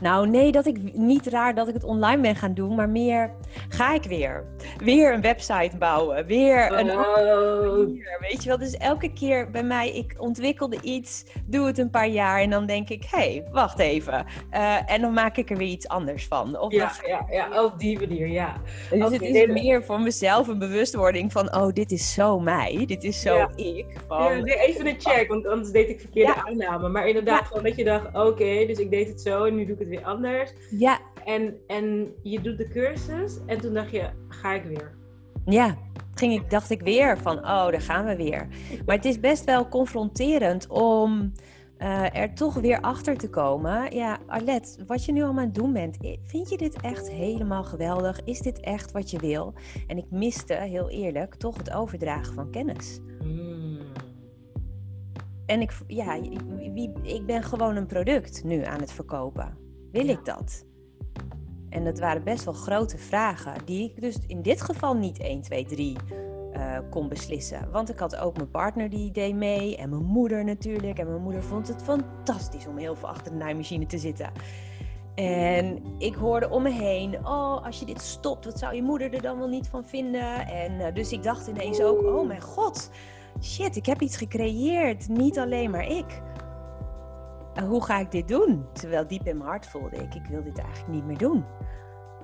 Nou, nee, dat ik niet raar dat ik het online ben gaan doen, maar meer ga ik weer. Weer een website bouwen, weer een oh. Weet je wel, dus elke keer bij mij, ik ontwikkelde iets, doe het een paar jaar en dan denk ik, hé, hey, wacht even. Uh, en dan maak ik er weer iets anders van. Of ja, ja, ja, op die manier, ja. Dus okay, het is meer voor mezelf een bewustwording van, oh, dit is zo mij, dit is zo ja. ik. Van... Ja, even een check, want anders deed ik verkeerde ja. aanname. Maar inderdaad, gewoon dat je dacht, oké, okay, dus ik deed het zo en nu doe ik het weer anders. Ja. En, en je doet de cursus en toen dacht je, ga ik weer. Ja, ging ik, dacht ik weer van, oh, daar gaan we weer. Maar het is best wel confronterend om uh, er toch weer achter te komen. Ja, Arlet, wat je nu allemaal aan het doen bent, vind je dit echt helemaal geweldig? Is dit echt wat je wil? En ik miste, heel eerlijk, toch het overdragen van kennis. Mm. En ik, ja, wie, ik ben gewoon een product nu aan het verkopen. Wil ja. ik dat? En dat waren best wel grote vragen, die ik dus in dit geval niet 1, 2, 3 uh, eh, kon beslissen. Want ik had ook mijn partner die deed mee en mijn moeder natuurlijk. En mijn moeder vond het fantastisch om heel veel achter de naaimachine te zitten. En ik hoorde om me heen, oh, als je dit stopt, wat zou je moeder er dan wel niet van vinden? En uh, dus ik dacht ineens ook, oh mijn god, shit, ik heb iets gecreëerd, niet alleen maar ik. Hoe ga ik dit doen? Terwijl diep in mijn hart voelde ik, ik wil dit eigenlijk niet meer doen.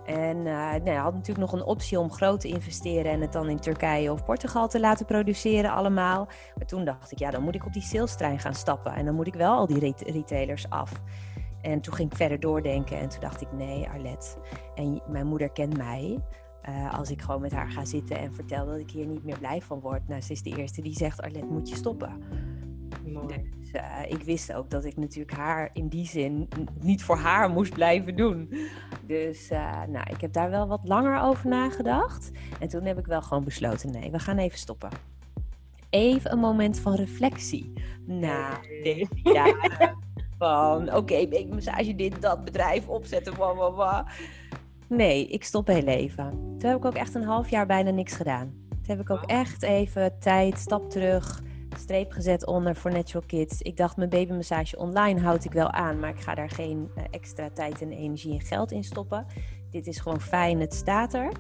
En uh, nou, had natuurlijk nog een optie om groot te investeren en het dan in Turkije of Portugal te laten produceren allemaal. Maar toen dacht ik, ja, dan moet ik op die salestrein gaan stappen en dan moet ik wel al die retailers af. En toen ging ik verder doordenken en toen dacht ik, nee Arlet, en mijn moeder kent mij. Uh, als ik gewoon met haar ga zitten en vertel dat ik hier niet meer blij van word. Nou, ze is de eerste die zegt, Arlet, moet je stoppen. Dus uh, ik wist ook dat ik natuurlijk haar in die zin niet voor haar moest blijven doen. Dus uh, nou, ik heb daar wel wat langer over nagedacht. En toen heb ik wel gewoon besloten, nee, we gaan even stoppen. Even een moment van reflectie. Na deze jaren van, oké, okay, massage dit, dat, bedrijf opzetten, wa, wa, wa. Nee, ik stop heel even. Toen heb ik ook echt een half jaar bijna niks gedaan. Toen heb ik ook echt even tijd, stap terug streep gezet onder voor Natural Kids. Ik dacht, mijn babymassage online houd ik wel aan, maar ik ga daar geen uh, extra tijd en energie en geld in stoppen. Dit is gewoon fijn, het staat er.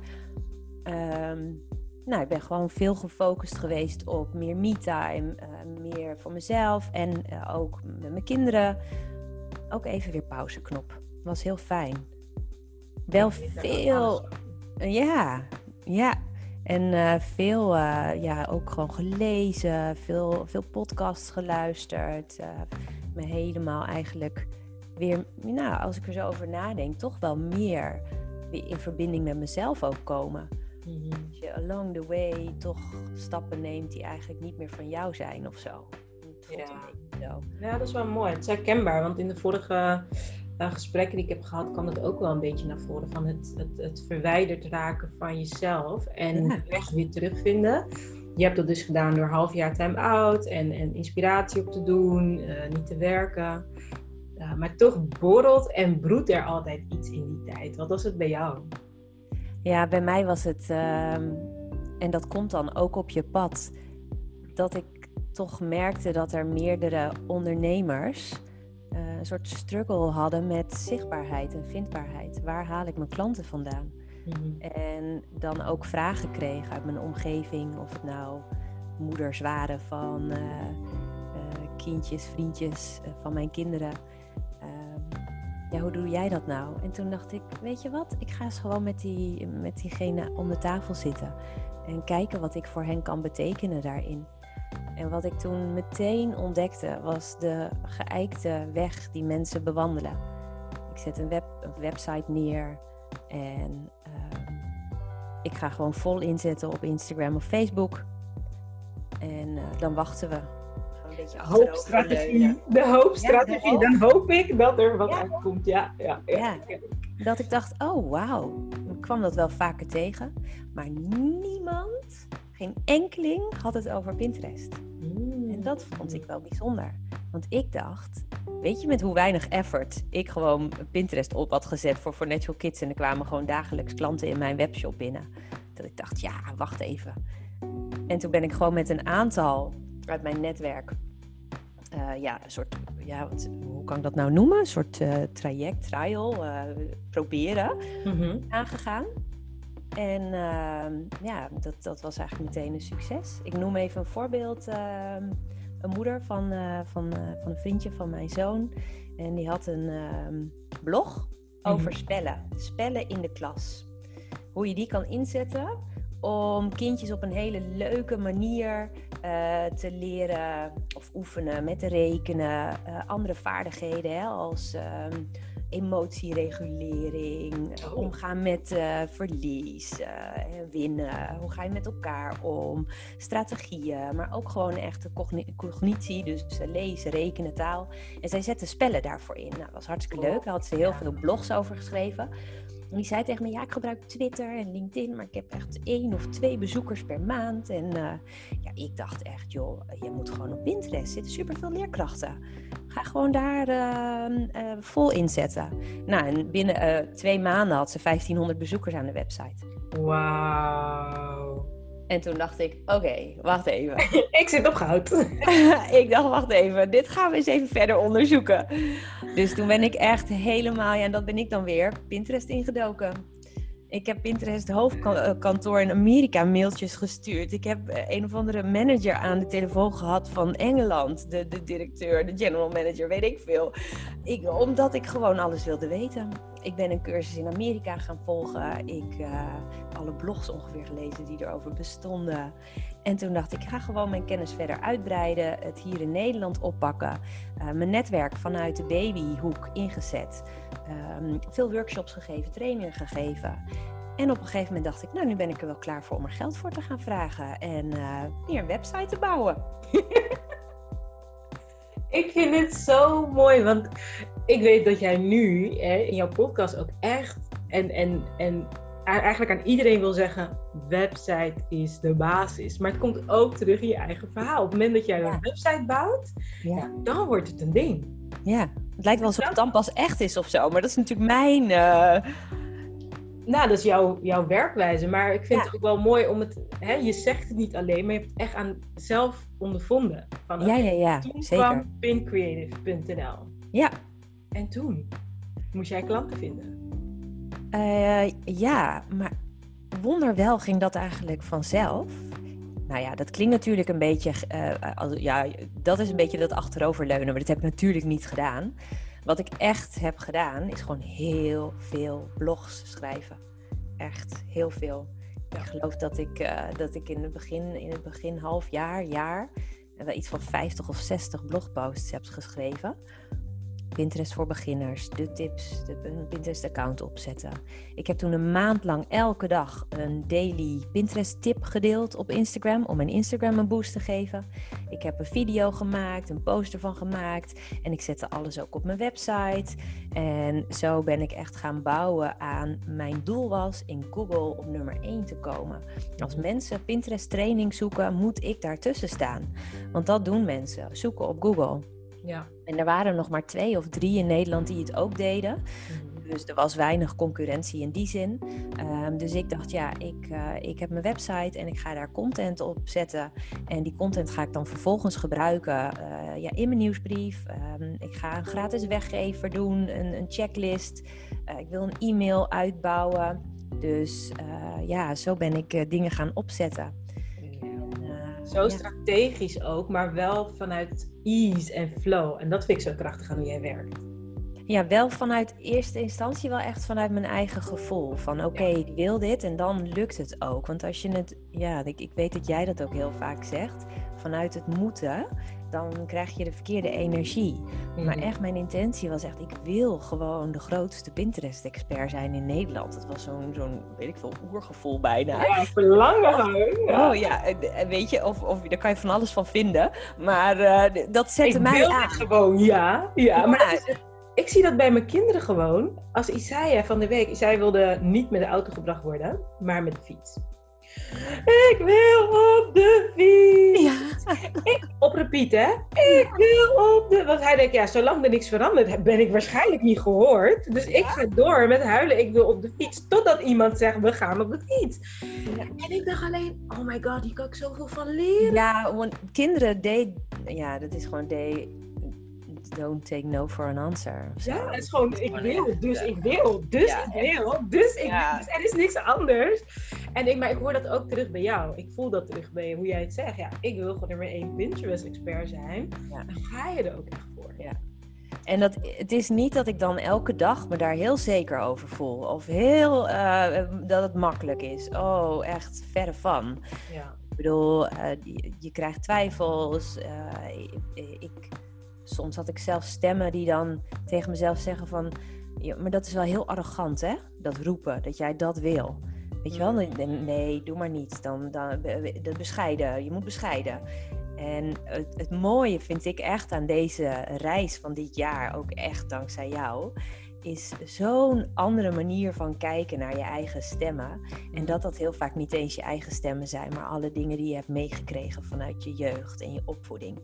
Um, nou, ik ben gewoon veel gefocust geweest op meer me-time, uh, meer voor mezelf en uh, ook met mijn kinderen. Ook even weer pauzeknop. Was heel fijn. Wel veel. Ja, ja, en uh, veel, uh, ja, ook gewoon gelezen, veel, veel podcasts geluisterd. Uh, me helemaal eigenlijk weer, nou, als ik er zo over nadenk, toch wel meer weer in verbinding met mezelf ook komen. Mm-hmm. Dat je along the way toch stappen neemt die eigenlijk niet meer van jou zijn of zo. Ja. zo. ja, dat is wel mooi. Het is herkenbaar, want in de vorige uh, gesprekken die ik heb gehad, kwam het ook wel een beetje naar voren van het, het, het verwijderd raken van jezelf en ja. de weg weer terugvinden. Je hebt dat dus gedaan door half jaar time-out en, en inspiratie op te doen, uh, niet te werken. Uh, maar toch borrelt en broedt er altijd iets in die tijd. Wat was het bij jou? Ja, bij mij was het, ehm, en dat komt dan ook op je pad, dat ik toch merkte dat er meerdere ondernemers uh, een soort struggle hadden met zichtbaarheid en vindbaarheid. Waar haal ik mijn klanten vandaan? Mm-hmm. En dan ook vragen kreeg uit mijn omgeving, of het nou moeders waren van uh, uh, kindjes, vriendjes van mijn kinderen. Ehm, ja, hoe doe jij dat nou? En toen dacht ik, weet je wat, ik ga eens gewoon met, die, met diegene om de tafel zitten en kijken wat ik voor hen kan betekenen daarin. En wat ik toen meteen ontdekte was de geëikte weg die mensen bewandelen. Ik zet een, web, een website neer en uh, ik ga gewoon vol inzetten op Instagram of Facebook. En uh, dan wachten we. Een beetje hoopstrategie. De hoopstrategie. Ja, dan hoop ik dat er wat ja. uitkomt. Ja, ja, ja. ja. Dat ik dacht, oh wauw. Ik kwam dat wel vaker tegen. Maar niemand geen enkeling had het over Pinterest. En dat vond ik wel bijzonder. Want ik dacht, weet je met hoe weinig effort ik gewoon Pinterest op had gezet voor, voor Natural Kids. En er kwamen gewoon dagelijks klanten in mijn webshop binnen. Dat ik dacht, ja, wacht even. En toen ben ik gewoon met een aantal uit mijn netwerk uh, ja, een soort, ja, wat, hoe kan ik dat nou noemen? Een soort uh, traject, trial, uh, proberen mm-hmm. aangegaan. En uh, ja, dat, dat was eigenlijk meteen een succes. Ik noem even een voorbeeld. Uh, een moeder van, uh, van, uh, van een vriendje van mijn zoon. En die had een ehm, blog over mm. spellen. Spellen in de klas. Hoe je die kan inzetten om kindjes op een hele leuke manier uh, te leren of oefenen met te rekenen. andere vaardigheden hè, als ehm, emotieregulering, oh. omgaan met uh, verlies, uh, winnen, hoe ga je met elkaar om, strategieën, maar ook gewoon echte cognitie, dus uh, lezen, rekenen, taal. En zij zetten spellen daarvoor in. Nou, dat was hartstikke leuk, daar had ze heel veel blogs over geschreven. En die zei tegen me, ja, ik gebruik Twitter en LinkedIn, maar ik heb echt één of twee bezoekers per maand. En ja, ik dacht echt, joh, je moet gewoon op Pinterest, er zitten superveel leerkrachten. Ga gewoon daar uh, vol inzetten. Nou, en binnen uh, twee maanden had ze 1500 bezoekers aan de website. Wauw. En toen dacht ik, oké, wacht even. *laughs* ik zit op goud. *laughs* ik dacht, wacht even, dit gaan we eens even verder onderzoeken. Dus toen ben ik echt helemaal, ja, en dat ben ik dan weer, Pinterest ingedoken. Ik heb Pinterest hoofdkantoor in Amerika mailtjes gestuurd. Ik heb eh, een of andere manager aan de telefoon gehad van Engeland. De, de directeur, de general manager, weet ik veel. Ik, omdat ik gewoon alles wilde weten. Ik ben een cursus in Amerika gaan volgen. Ik uh, alle blogs ongeveer gelezen die erover bestonden. En toen dacht ik, ik ga gewoon mijn kennis verder uitbreiden. Het hier in Nederland oppakken. Uh, mijn netwerk vanuit de babyhoek ingezet. Um, veel workshops gegeven, trainingen gegeven. En op een gegeven moment dacht ik, nou nu ben ik er wel klaar voor om er geld voor te gaan vragen. En uh, meer een website te bouwen. *laughs* ik vind het zo mooi, want ik weet dat jij nu hè, in jouw podcast ook echt en, en, en eigenlijk aan iedereen wil zeggen: website is de basis. Maar het komt ook terug in je eigen verhaal. Op het moment dat jij een website bouwt, ja. dan wordt het een ding. Ja, het lijkt wel alsof het dan pas echt is of zo. Maar dat is natuurlijk mijn. Uh... Nou, dat is jouw, jouw werkwijze. Maar ik vind het ook wel mooi om het. Hè, je zegt het niet alleen, maar je hebt het echt aan zelf ondervonden. Van, ja, ja, ja. Toen zeker. kwam pincreative.nl. Ja. En toen moest jij klanten vinden. Uh, ja, maar wonderwel ging dat eigenlijk vanzelf. Nou ja, dat klinkt natuurlijk een beetje. Uh, ja, dat is een beetje dat achteroverleunen, maar dat heb ik natuurlijk niet gedaan. Wat ik echt heb gedaan, is gewoon heel veel blogs schrijven. Echt heel veel. Ik geloof dat ik, uh, dat ik in het begin, in het begin half jaar, jaar, wel iets van 50 of 60 blogposts heb geschreven. Pinterest voor beginners, de tips, de Pinterest-account opzetten. Ik heb toen een maand lang elke dag een daily Pinterest-tip gedeeld op Instagram om mijn Instagram een boost te geven. Ik heb een video gemaakt, een poster van gemaakt en ik zette alles ook op mijn website. En zo ben ik echt gaan bouwen aan mijn doel was in Google op nummer 1 te komen. Als mensen Pinterest training zoeken, moet ik daartussen staan. Want dat doen mensen, zoeken op Google. Ja. En er waren nog maar twee of drie in Nederland die het ook deden. Mhm. Dus er was weinig concurrentie in die zin. Um, dus ik dacht, ja, ik, uh, ik heb mijn website en ik ga daar content op zetten. En die content ga ik dan vervolgens gebruiken uh, ja, in mijn nieuwsbrief. Um, ik ga een gratis weggever doen, een, een checklist. Uh, ik wil een e-mail uitbouwen. Dus ja, zo ben ik dingen gaan opzetten. Zo strategisch ook, maar wel vanuit ease en flow. En dat vind ik zo krachtig aan hoe jij werkt. Ja, wel vanuit eerste instantie wel echt vanuit mijn eigen gevoel. Van oké, ik wil dit en dan lukt het ook. Want als je het, ja, ik, ik weet dat jij dat ook heel vaak zegt. Vanuit het moeten, dan krijg je de verkeerde energie. Maar mhm. echt, mijn intentie was echt, ik wil gewoon de grootste Pinterest-expert zijn in Nederland. Dat was zo'n, zo'n weet ik veel, oergevoel bijna. Ja, verlangen. Ja. Oh ja, en weet je, of, of daar kan je van alles van vinden. Maar uh, dat zette ik mij aan. gewoon, ja. Ja, maar ik zie dat bij mijn kinderen gewoon. Als Isaiah van de week, Isaiah wilde niet met de auto gebracht worden, maar met de fiets. Ik wil op de fiets. Ja. Ik, op repeat, hè? Ik wil op de. Want hij denkt, ja, zolang er niks verandert, ben ik waarschijnlijk niet gehoord. Dus ik ga door met huilen. Ik wil op de fiets. Totdat iemand zegt, we gaan op de fiets. En ik dacht alleen, oh my god, hier kan ik zoveel van leren. Ja, want kinderen, they, ja, dat is gewoon, they don't take no for an answer. Ja, het is gewoon, ik wil, dus ik wil, dus ik wil, dus ik wil. Dus er is niks anders. En ik, maar ik hoor dat ook terug bij jou. Ik voel dat terug bij hoe jij het zegt. Ja, ik wil gewoon nummer één Pinterest-expert zijn. Dan ga je er ook echt voor. Ja. En dat, het is niet dat ik dan elke dag me daar heel zeker over voel. Of heel, uh, dat het makkelijk is. Oh, echt verre van. Ja. Ik bedoel, uh, je, je, krijgt twijfels. Uh, ik, soms had ik zelf stemmen die dan tegen mezelf zeggen van... Ja, maar dat is wel heel arrogant, hè? Dat roepen, dat jij dat wil. Weet je wel? Mm. Nee, doe maar niet. Dan, dan, dat bescheiden. Je moet bescheiden. En het, het, mooie vind ik echt aan deze reis van dit jaar, ook echt dankzij jou, is zo'n andere manier van kijken naar je eigen stemmen. En dat dat heel vaak niet eens je eigen stemmen zijn, maar alle dingen die je hebt meegekregen vanuit je jeugd en je opvoeding.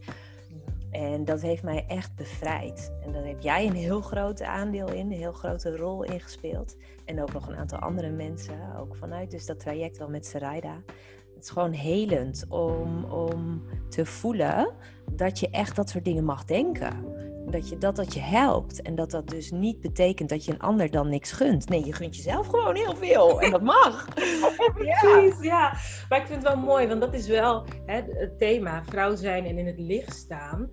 En dat heeft mij echt bevrijd. En daar heb jij een heel groot aandeel in, een heel grote rol in gespeeld. En ook nog een aantal andere mensen, ook vanuit dus dat traject wel met Sarayda. Het is gewoon helend om, om te voelen dat je echt dat soort dingen mag denken. Dat je, dat dat je helpt. En dat dat dus niet betekent dat je een ander dan niks gunt. Nee, je gunt jezelf gewoon heel veel. En dat mag. *laughs* Precies, ja. Maar ik vind het wel mooi, want dat is wel hè, het thema. Vrouw zijn en in het licht staan.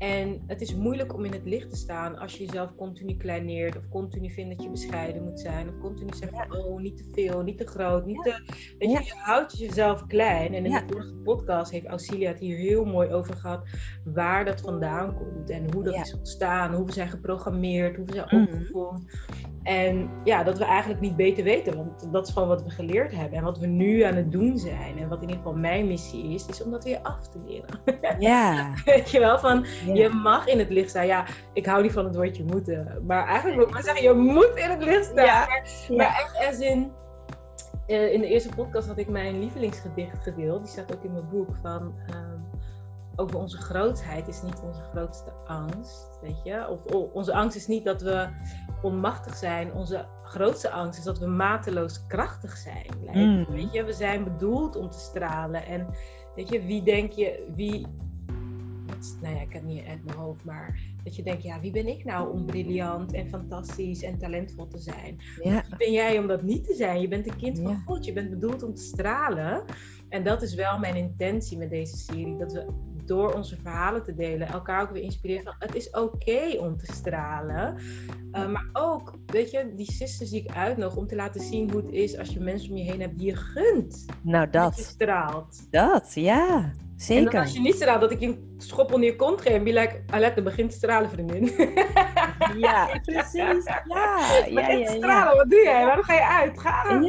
En het is moeilijk om in het licht te staan als je jezelf continu kleineert. Of continu vindt dat je bescheiden moet zijn. Of continu zegt van, oh, niet te veel, niet te groot. Niet te... Weet je, je houdt jezelf klein. En in de vorige podcast heeft Auxilia het hier heel mooi over gehad. Waar dat vandaan komt. En hoe dat is ontstaan. Hoe we zijn geprogrammeerd. Hoe we zijn mm. opgevoed. En ja, dat we eigenlijk niet beter weten, want dat is gewoon wat we geleerd hebben. En wat we nu aan het doen zijn. En wat in ieder geval mijn missie is, is om dat weer af te leren. Ja. *laughs* Weet je wel, van je mag in het licht staan. Ja, ik hou niet van het woordje moeten. Maar eigenlijk wil ik maar zeggen, je moet in het licht staan. Ja. Maar, echt als in... Uh, in de eerste podcast had ik mijn lievelingsgedicht gedeeld. Die staat ook in mijn boek van... Ehm, over onze grootheid is niet onze grootste angst, weet je. Of onze angst is niet dat we onmachtig zijn. Onze grootste angst is dat we mateloos krachtig zijn. Mm. Weet je, we zijn bedoeld om te stralen. En weet je, wie denk je, wie, nou ja, ik heb het niet uit mijn hoofd, maar dat je denkt, ja, wie ben ik nou om briljant en fantastisch en talentvol te zijn? Ja. Wie ben jij om dat niet te zijn? Je bent een kind van God, je bent bedoeld om te stralen. En dat is wel mijn intentie met deze serie, dat we door onze verhalen te delen, elkaar ook weer inspireren van het is oké om te stralen. Uh, maar ook, weet je, die sisters die ik uitnodig om te laten zien hoe het is als je mensen om je heen hebt die je gunt. Nou, dat. je straalt. Dat, ja. Zeker. En als je niet straalt, dat ik je een schop onder je kont geef en be like, Alette, begint te stralen, vriendin. *laughs* Ja, precies. Ja, *laughs* ja, ja, ja, stralen, wat doe jij? Waarom ga je uit? Ga!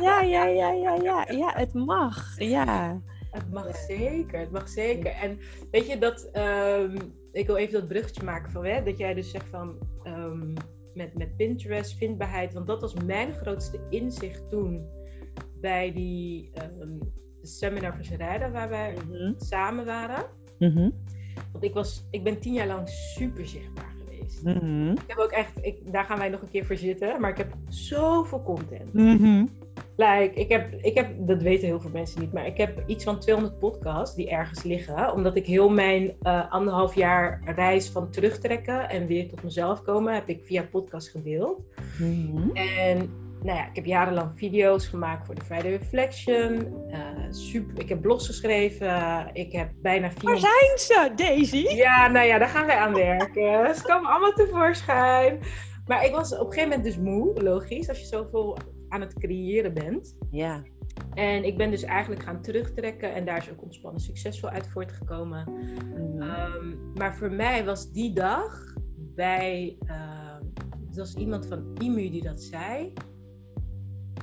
Ja, ja, ja, ja, ja, ja, het mag. Ja. Het mag zeker, het mag zeker. En weet je dat, um, ik wil even dat bruggetje maken van, hè, dat jij dus zegt van, um, met, met Pinterest, vindbaarheid, want dat was mijn grootste inzicht toen bij die um, seminar Sarayda, waar wij mm-hmm. samen waren. Mm-hmm. Want ik, was, ik ben tien jaar lang super zichtbaar geweest. Mm-hmm. Ik heb ook echt, ik, daar gaan wij nog een keer voor zitten, maar ik heb zoveel content. Like, ik heb, ik heb, dat weten heel veel mensen niet, maar ik heb iets van 200 podcasts die ergens liggen. Omdat ik heel mijn uh, anderhalf jaar reis van terugtrekken en weer tot mezelf komen, heb ik via podcast gedeeld. En nou ja, ik heb jarenlang video's gemaakt voor de Friday Reflection. Uh, super, ik heb blogs geschreven. Ik heb bijna vier... Waar zijn ze, Daisy? Ja, nou ja, daar gaan wij aan werken. *laughs* ze komen allemaal tevoorschijn. Maar ik was op een gegeven moment dus moe, logisch, als je zoveel aan het creëren bent. Ja. En ik ben dus eigenlijk gaan terugtrekken en daar is ook ontspannen succesvol uit voortgekomen. Mm. Um, maar voor mij was die dag bij, uh, het was iemand van IMU die dat zei,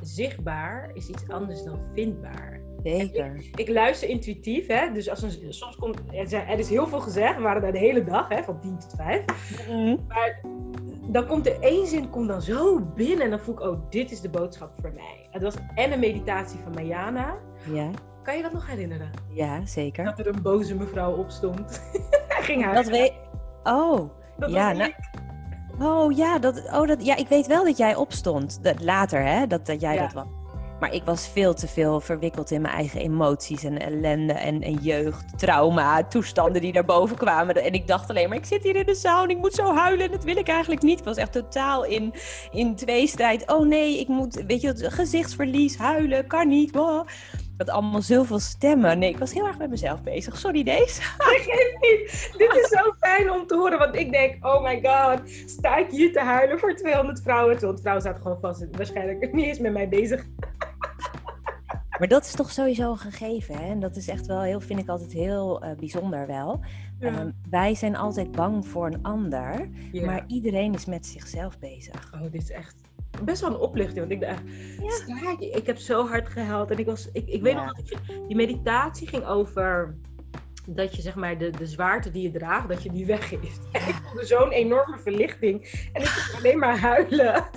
zichtbaar is iets anders dan vindbaar. Zeker. Ik, ik, luister intuïtief, hè? dus als een, soms komt er is heel veel gezegd, we waren daar de hele dag, hè, van 10 tot 5. Mm. Maar dan komt er één zin komt dan zo binnen en dan voel ik, oh, dit is de boodschap voor mij. Het was en een meditatie van Mayana. Ja. Kan je dat nog herinneren? Ja, zeker. Dat er een boze mevrouw opstond. *laughs* Ging hij. Dat weet. Oh, dat ja. Nou... Oh ja, dat, oh, dat, ja, ik weet wel dat jij opstond. Dat, later, hè? Dat, dat jij dat was. Maar ik was veel te veel verwikkeld in mijn eigen emoties en ellende en, en jeugd, trauma, toestanden die naar boven kwamen. En ik dacht alleen maar, ik zit hier in de zaal en ik moet zo huilen en dat wil ik eigenlijk niet. Ik was echt totaal in, in tweestrijd. Oh nee, ik moet, weet je, gezichtsverlies, huilen, kan niet. Wow. Dat allemaal zoveel stemmen. Nee, ik was heel erg met mezelf bezig. Sorry, deze. *laughs* niet. Dit is zo fijn om te horen. Want ik denk, oh my god, sta ik hier te huilen voor 200 vrouwen? 200 vrouwen zaten gewoon vast waarschijnlijk niet eens met mij bezig. Maar dat is toch sowieso een gegeven. Hè? En dat is echt wel heel, vind ik altijd heel uh, bijzonder wel. Ehm, wij zijn altijd bang voor een ander. Maar iedereen is met zichzelf bezig. Oh, dit is echt best wel een oplichting. Want ik dacht, ja. ik heb zo hard gehuild. En ik was, ik, ik weet nog dat ik, die meditatie ging over dat je zeg maar de, de zwaarte die je draagt, dat je die weggeeft. *laughs* ik voelde zo'n enorme verlichting. En ik kon alleen maar huilen.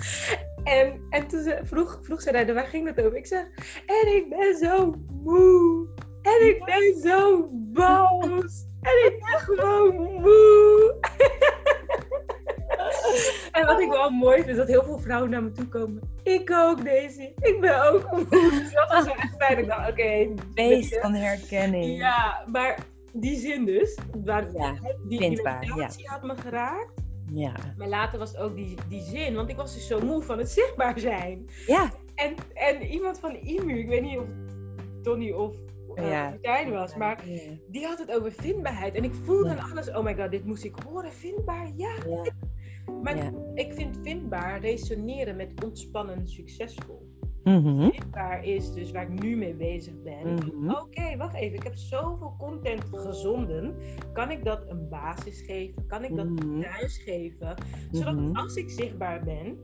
En, en toen ze, vroeg, vroeg ze daar, waar ging het over? Ik zeg, en ik ben zo moe. En ik ben zo boos. En ik ben gewoon moe. *laughs* *laughs* En wat ik wel mooi vind, is dat heel veel vrouwen naar me toe komen. Ik ook, Daisy. Ik ben ook. *laughs* Dat was echt fijn. Ik dacht, oké. Feest van herkenning. Ja, maar die zin dus, waar Ja, die had me geraakt. Ja. Maar later was het ook die, die zin, want ik was dus zo moe van het zichtbaar zijn. Ja. En, en iemand van IMU, ik weet niet of Tony of uh, Ja. Martijn was, maar die had het over vindbaarheid. En ik voelde aan alles, oh my god, dit moest ik horen, vindbaar, ja. Ja. Maar Ja. ik vind vindbaar resoneren met ontspannen succesvol. Mhm. Vindbaar is dus waar ik nu mee bezig ben. Mhm. Oké, wacht even. Ik heb zoveel content gezonden. Kan ik dat een basis geven? Kan ik dat Mhm. thuis geven? Zodat Mhm. als ik zichtbaar ben,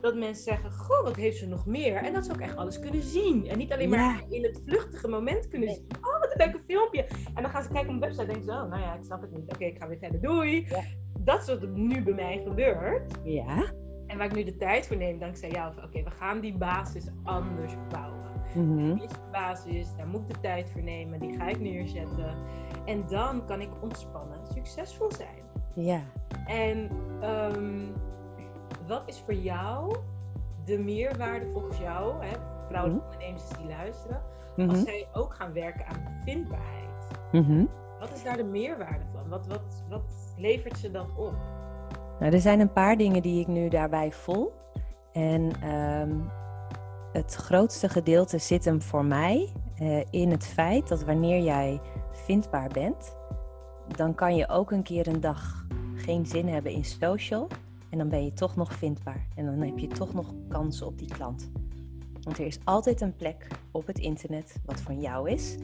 dat mensen zeggen: Goh, wat heeft ze nog meer? En dat ze ook echt alles kunnen zien. En niet alleen maar Ja. in het vluchtige moment kunnen Nee. zien. Oh, wat een leuke filmpje. En dan gaan ze kijken op de website en denken ze: Oh, nou ja, ik snap het niet. Oké, ik ga weer verder. Doei. Ja. Dat is wat nu bij mij gebeurt. Ja. En waar ik nu de tijd voor neem, dankzij jou, van oké, we gaan die basis anders bouwen. Mhm. Dit is de basis, daar moet ik de tijd voor nemen, die ga ik neerzetten. En dan kan ik ontspannen succesvol zijn. Ja. En ehm, wat is voor jou de meerwaarde volgens jou, hè, vrouwelijke ondernemers die luisteren, als Mhm. zij ook gaan werken aan vindbaarheid? Mhm. Wat is daar de meerwaarde van? Wat, wat, wat levert ze dan op? Nou, er zijn een paar dingen die ik nu daarbij voel. En ehm, het grootste gedeelte zit hem voor mij eh, in het feit dat wanneer jij vindbaar bent, dan kan je ook een keer een dag geen zin hebben in social. En dan ben je toch nog vindbaar. En dan heb je toch nog kansen op die klant. Want er is altijd een plek op het internet wat van jou is,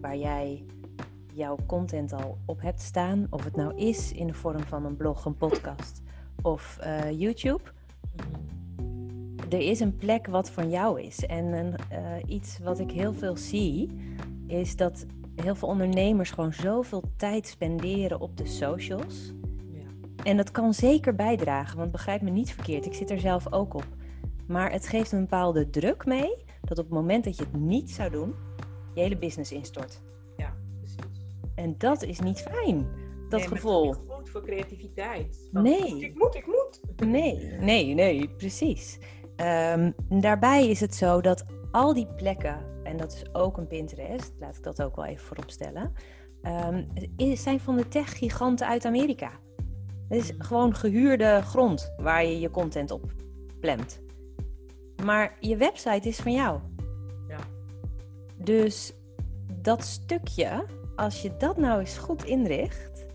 waar jij jouw content al op hebt staan. Of het nou is in de vorm van een blog, een podcast of eh, YouTube. Er is een plek wat van jou is. En een, eh, iets wat ik heel veel zie, is dat heel veel ondernemers gewoon zoveel tijd spenderen op de socials. Ja. En dat kan zeker bijdragen, want begrijp me niet verkeerd, ik zit er zelf ook op. Maar het geeft een bepaalde druk mee dat op het moment dat je het niet zou doen, je hele business instort. En dat is niet fijn, dat Nee, gevoel. Het is niet goed voor creativiteit. Nee. Ik moet, ik moet. Nee, nee, nee, precies. Ehm, daarbij is het zo dat al die plekken, en dat is ook een Pinterest, laat ik dat ook wel even voorop stellen, ehm, zijn van de tech-giganten uit Amerika. Het is gewoon gehuurde grond waar je je content op plemt. Maar je website is van jou. Ja. Dus dat stukje, als je dat nou eens goed inricht,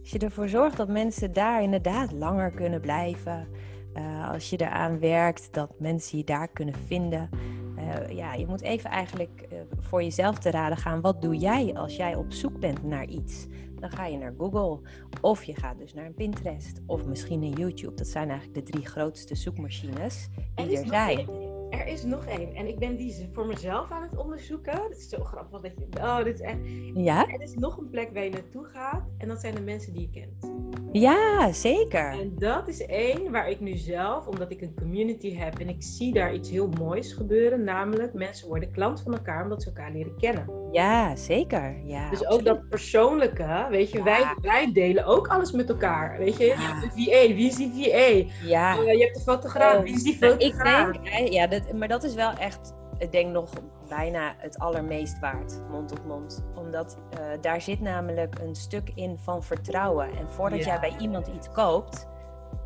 als je ervoor zorgt dat mensen daar inderdaad langer kunnen blijven, eh, als je eraan werkt dat mensen je daar kunnen vinden. eh, ja, je moet even eigenlijk eh, voor jezelf te raden gaan. Wat doe jij als jij op zoek bent naar iets? Dan ga je naar Google. Of je gaat dus naar een Pinterest. Of misschien een YouTube. Dat zijn eigenlijk de drie grootste zoekmachines die er zijn. Er is nog één. En ik ben die voor mezelf aan het onderzoeken. Het is zo grappig dat je... Oh, dit is echt... Ja? Er is nog een plek waar je naartoe gaat. En dat zijn de mensen die je kent. Ja, zeker. En dat is één waar ik nu zelf, omdat ik een community heb en ik zie daar iets heel moois gebeuren, namelijk mensen worden klant van elkaar omdat ze elkaar leren kennen. Ja, zeker. Ja, dus ook dat persoonlijke, weet je, Ja. wij, wij delen ook alles met elkaar. Weet je, je Ja. hebt een VA, wie is die VA? Ja. Eh, je hebt de fotograaf, wie is die Nou, ik fotograaf? denk, ja, dat, maar dat is wel echt, ik denk nog bijna het allermeest waard, mond op mond. Omdat eh, daar zit namelijk een stuk in van vertrouwen. En voordat Ja. jij bij iemand iets koopt,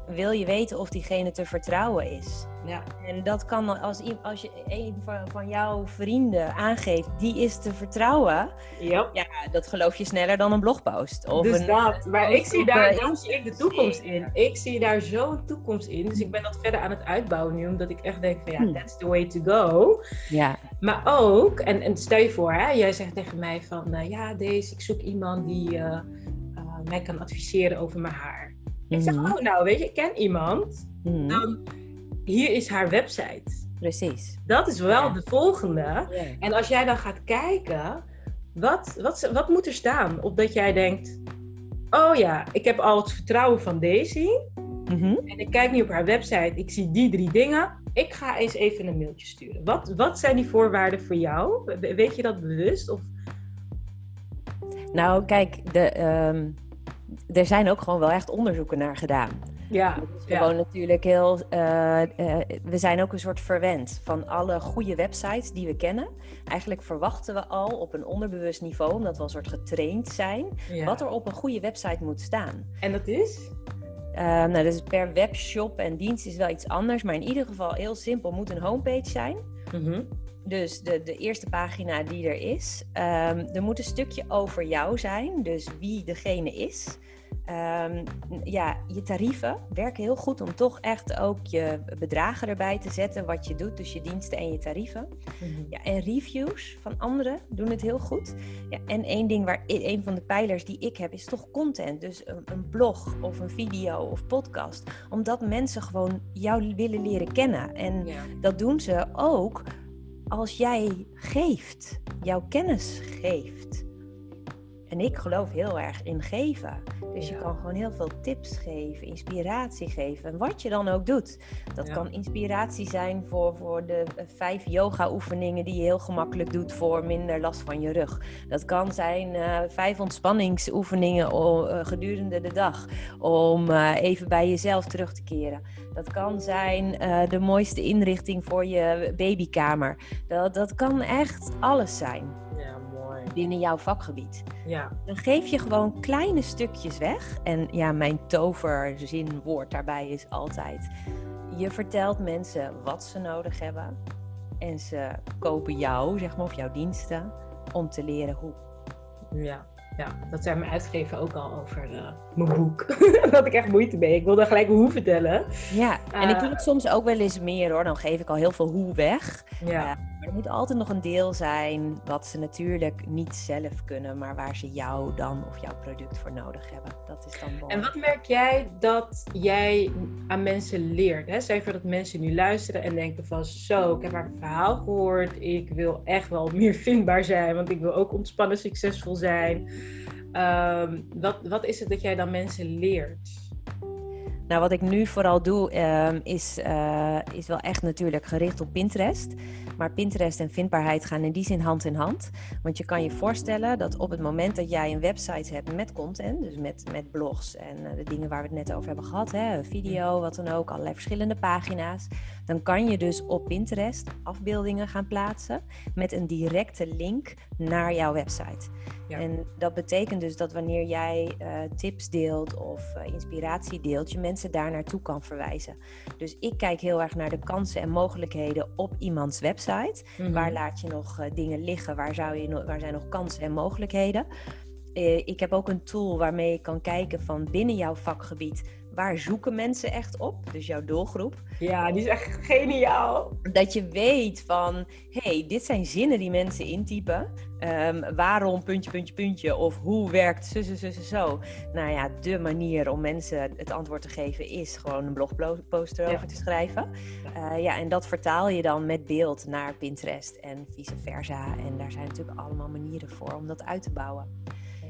wil je weten of diegene te vertrouwen is. Ja, En dat kan als, als je een van, van jouw vrienden aangeeft, die is te vertrouwen. yep. Ja, dat geloof je sneller dan een blogpost. Of dus een, dat. Maar ik zie daar, daar zie ik de toekomst in. Ik zie daar zo'n toekomst in. Dus ik ben dat verder aan het uitbouwen nu, omdat ik echt denk van ja, Hmm. that's the way to go. Ja, Maar ook, en, en stel je voor, hè, jij zegt tegen mij van eh, ja, deze, ik zoek iemand die eh, eh, mij kan adviseren over mijn haar. Ik zeg, Mhm. oh nou, weet je, ik ken iemand. Mhm. Dan, hier is haar website. precies. Dat is wel Ja. de volgende. Ja. En als jij dan gaat kijken, wat, wat, wat moet er staan? Opdat jij denkt, oh ja, ik heb al het vertrouwen van Daisy. Mhm. En ik kijk nu op haar website, ik zie die drie dingen. Ik ga eens even een mailtje sturen. Wat, wat zijn die voorwaarden voor jou? We- Weet je dat bewust? Of... Nou, kijk, de, ehm, er zijn ook gewoon wel echt onderzoeken naar gedaan. Ja, gewoon natuurlijk heel. eh, eh, we zijn ook een soort verwend van alle goede websites die we kennen. Eigenlijk verwachten we al op een onderbewust niveau, omdat we een soort getraind zijn, ja. wat er op een goede website moet staan. En dat is? Eh, nou, dus per webshop en dienst is wel iets anders, maar in ieder geval heel simpel moet een homepage zijn. Mhm. Dus de, de eerste pagina die er is. Ehm, er moet een stukje over jou zijn, dus wie degene is. Ehm, ja, je tarieven werken heel goed om toch echt ook je bedragen erbij te zetten, wat je doet, dus je diensten en je tarieven. Mhm. Ja, en reviews van anderen doen het heel goed. Ja, en één ding waar een van de pijlers die ik heb, is toch content. Dus een, een blog of een video of podcast. Omdat mensen gewoon jou willen leren kennen. En Ja. dat doen ze ook als jij geeft, jouw kennis geeft. En ik geloof heel erg in geven. Dus je kan gewoon heel veel tips geven, inspiratie geven. En wat je dan ook doet. Dat Ja. kan inspiratie zijn voor, voor de eh, vijf yoga-oefeningen die je heel gemakkelijk doet voor minder last van je rug. Dat kan zijn eh, vijf ontspanningsoefeningen eh, gedurende de dag. Om even bij jezelf terug te keren. Dat kan zijn de mooiste inrichting voor je babykamer. Dat, dat kan echt alles zijn. Binnen jouw vakgebied. Ja. Dan geef je gewoon kleine stukjes weg. En ja, mijn toverzinwoord daarbij is altijd: je vertelt mensen wat ze nodig hebben. En ze kopen jou, zeg maar, of jouw diensten, om te leren hoe. Ja, ja, dat zei mijn uitgever ook al over eh, mijn boek. *laughs* dat ik echt moeite mee. Ik wilde gelijk hoe vertellen. Ja, en ik Eh. doe het soms ook wel eens meer hoor. Dan geef ik al heel veel hoe weg. Ja, Maar er moet altijd nog een deel zijn wat ze natuurlijk niet zelf kunnen, maar waar ze jou dan of jouw product voor nodig hebben. Dat is dan En belangrijk. wat merk jij dat jij aan mensen leert? Hè? Je voor dat mensen nu luisteren en denken van zo, ik heb haar verhaal gehoord. Ik wil echt wel meer *laughs* vindbaar zijn, want ik wil ook ontspannen succesvol zijn. Ehm, wat, wat is het dat jij dan mensen leert? Nou, wat ik nu vooral doe, ehm, is, eh, is wel echt natuurlijk gericht op Pinterest. Maar Pinterest en vindbaarheid gaan in die zin hand in hand. Want je kan je voorstellen dat op het moment dat jij een website hebt met content, dus met, met blogs en eh, de dingen waar we het net over hebben gehad, hè, video, wat dan ook, allerlei verschillende pagina's, dan kan je dus op Pinterest afbeeldingen gaan plaatsen met een directe link naar jouw website. Ja. En dat betekent dus dat wanneer jij eh, tips deelt of eh, inspiratie deelt, je mensen daar naartoe kan verwijzen. Dus ik kijk heel erg naar de kansen en mogelijkheden op iemands website. Mhm. Waar laat je nog eh, dingen liggen? Waar, zou je waar zijn nog kansen en mogelijkheden? Ik heb ook een tool waarmee je kan kijken van binnen jouw vakgebied. Waar zoeken mensen echt op? Dus jouw doelgroep. Ja, die is echt geniaal. Dat je weet van, hey, dit zijn zinnen die mensen intypen. Ehm, waarom, puntje, puntje, puntje. Of hoe werkt zo, zo, zo, zo. Nou ja, de manier om mensen het antwoord te geven is gewoon een blogpost Ja. erover te schrijven. Eh, ja, en dat vertaal je dan met beeld naar Pinterest en vice versa. En daar zijn natuurlijk allemaal manieren voor om dat uit te bouwen.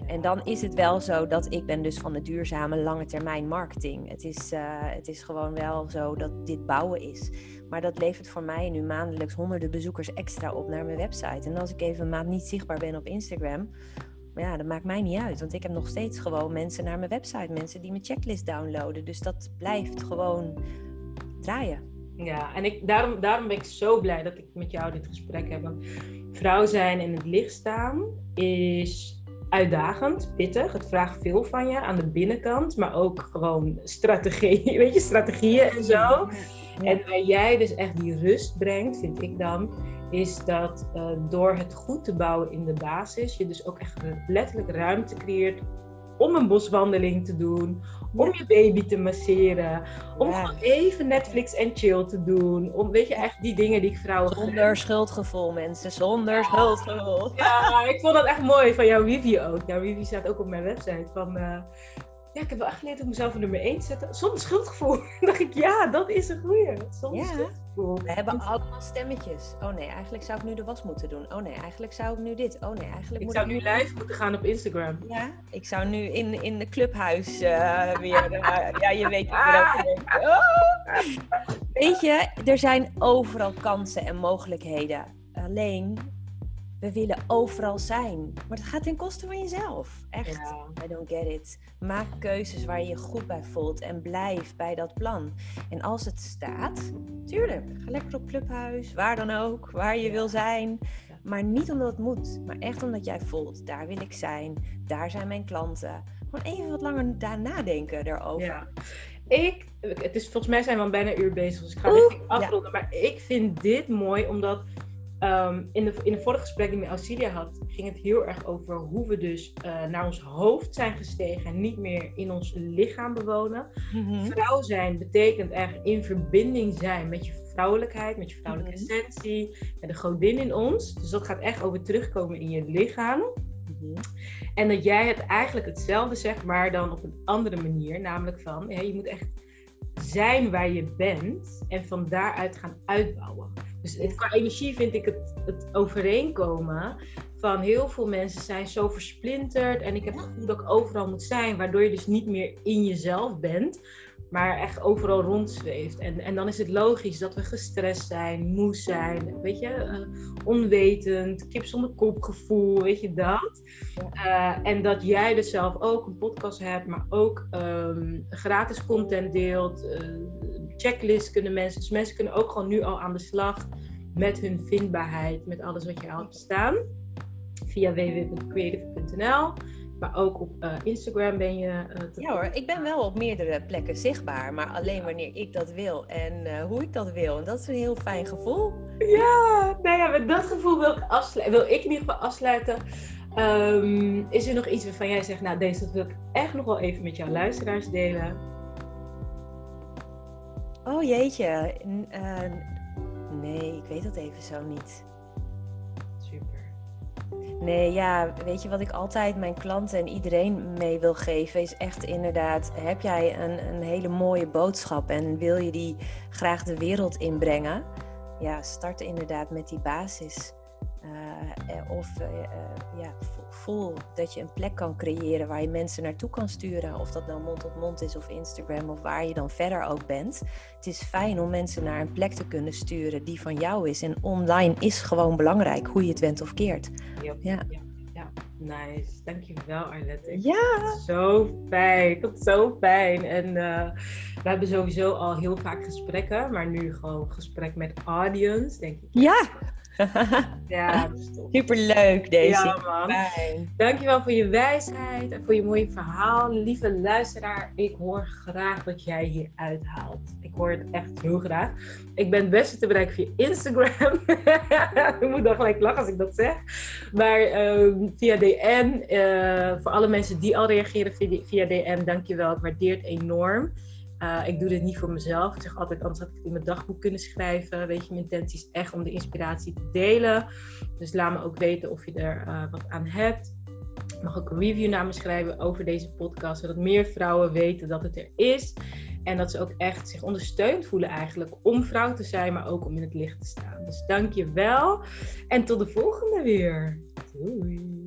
En dan is het wel zo dat ik ben dus van de duurzame lange termijn marketing. Het is, eh, het is gewoon wel zo dat dit bouwen is. Maar dat levert voor mij nu maandelijks honderden bezoekers extra op naar mijn website. En als ik even een maand niet zichtbaar ben op Instagram, ja, dat maakt mij niet uit. Want ik heb nog steeds gewoon mensen naar mijn website, mensen die mijn checklist downloaden. Dus dat blijft gewoon draaien. Ja, en ik, daarom, daarom ben ik zo blij dat ik met jou dit gesprek heb. Want vrouw zijn in het licht staan is uitdagend, pittig. Het vraagt veel van je aan de binnenkant, maar ook gewoon strategie, *laughs* weet je, strategieën en zo. En waar jij dus echt die rust brengt, vind ik dan, is dat eh, door het goed te bouwen in de basis, je dus ook echt letterlijk ruimte creëert om een boswandeling te doen, om je baby te masseren, om Ja. gewoon even Netflix en chill te doen. Om, weet je, echt die dingen die ik vrouwen Zonder schuldgevoel, mensen. Zonder schuldgevoel. Ja, ik vond dat echt mooi van jouw Wivi ook. Jouw Wivi staat ook op mijn website van... eh, ja, ik heb wel echt geleerd om mezelf op nummer 1 te zetten. Zonder schuldgevoel. *laughs* Dacht ik, ja, dat is een goeie. Zonder. We hebben allemaal stemmetjes. Oh nee, eigenlijk zou ik nu de was moeten doen. Oh nee, eigenlijk zou ik nu dit. Oh nee, eigenlijk Ik moet zou nu live moeten gaan op Instagram. Ja, ik zou nu in, in de clubhuis eh, weer. eh, *laughs* ja, je weet erover *laughs* denk. Oh! Weet je, er zijn overal kansen en mogelijkheden. Alleen we willen overal zijn. Maar het gaat ten koste van jezelf. Echt. Ja. I don't get it. Maak keuzes waar je je goed bij voelt en blijf bij dat plan. En als het staat, tuurlijk, ga lekker op clubhuis, waar dan ook, waar je Ja. wil zijn. Maar niet omdat het moet, maar echt omdat jij voelt, daar wil ik zijn, daar zijn mijn klanten. Gewoon even wat langer daar nadenken daarover. Ja. Ik, het is, volgens mij zijn we al bijna een uur bezig, dus ik ga richting afronden. Maar ik vind dit mooi, omdat ehm, in, de, in de vorige gesprek die ik met Auxilia had, ging het heel erg over hoe we dus eh, naar ons hoofd zijn gestegen en niet meer in ons lichaam bewonen. Mhm. Vrouw zijn betekent eigenlijk in verbinding zijn met je vrouwelijkheid, met je vrouwelijke Mhm. essentie, met de godin in ons. Dus dat gaat echt over terugkomen in je lichaam. Mhm. En dat jij het eigenlijk hetzelfde zegt, maar dan op een andere manier. Namelijk van, ja, je moet echt zijn waar je bent en van daaruit gaan uitbouwen. Dus qua energie vind ik het, het overeenkomen van heel veel mensen zijn zo versplinterd. En ik heb het gevoel dat ik overal moet zijn, waardoor je dus niet meer in jezelf bent. Maar echt overal rondzweeft. En, en dan is het logisch dat we gestrest zijn, moe zijn, weet je, eh, onwetend, kip zonder kop gevoel, weet je dat. Eh, en dat jij dus zelf ook een podcast hebt, maar ook ehm, gratis content deelt. eh checklist kunnen mensen. Dus mensen kunnen ook gewoon nu al aan de slag met hun vindbaarheid, met alles wat je al hebt staan. Via www.creative.nl. Maar ook op eh, Instagram ben je. te Ja hoor, ik ben wel op meerdere plekken zichtbaar, maar alleen wanneer ik dat wil en eh, hoe ik dat wil. En dat is een heel fijn gevoel. Ja, nou ja, met dat gevoel wil ik, afslu- wil ik in ieder geval afsluiten. Ehm, is er nog iets waarvan jij zegt, nou deze dat wil ik echt nog wel even met jouw luisteraars delen? Oh jeetje, nee, ik weet dat even zo niet. Nee, ja, weet je wat ik altijd mijn klanten en iedereen mee wil geven, is echt inderdaad, heb jij een, een hele mooie boodschap en wil je die graag de wereld inbrengen? Ja, start inderdaad met die basis. Eh, eh, of eh, ja, voel dat je een plek kan creëren waar je mensen naartoe kan sturen. Of dat nou mond tot mond is of Instagram of waar je dan verder ook bent. Het is fijn om mensen naar een plek te kunnen sturen die van jou is. En online is gewoon belangrijk, hoe je het went of keert. Ja. Ja. ja, ja. Nice. Dankjewel Arlette. Ja, Zo fijn. Vond het zo fijn. En eh, we hebben sowieso al heel vaak gesprekken, maar nu gewoon gesprek met audience, denk ik. ja. *laughs* Ja. Superleuk deze. Ja, man. Fijn. Dankjewel voor je wijsheid en voor je mooie verhaal. Lieve luisteraar, ik hoor graag wat jij hier uithaalt. Ik hoor het echt heel graag. Ik ben het beste te bereiken via Instagram. *laughs* ik moet dan gelijk lachen als ik dat zeg. Maar ehm, via DM, eh, voor alle mensen die al reageren via, via DM, dankjewel. Ik waardeer het enorm. Uh, ik doe dit niet voor mezelf. Ik zeg altijd, anders had ik het in mijn dagboek kunnen schrijven. Weet je, mijn intentie is echt om de inspiratie te delen. Dus laat me ook weten of je er uh, wat aan hebt. Mag ook een review naar me schrijven over deze podcast. Zodat meer vrouwen weten dat het er is. En dat ze ook echt zich ondersteund voelen eigenlijk. Om vrouw te zijn, maar ook om in het licht te staan. Dus dank je wel. En tot de volgende weer. Doei.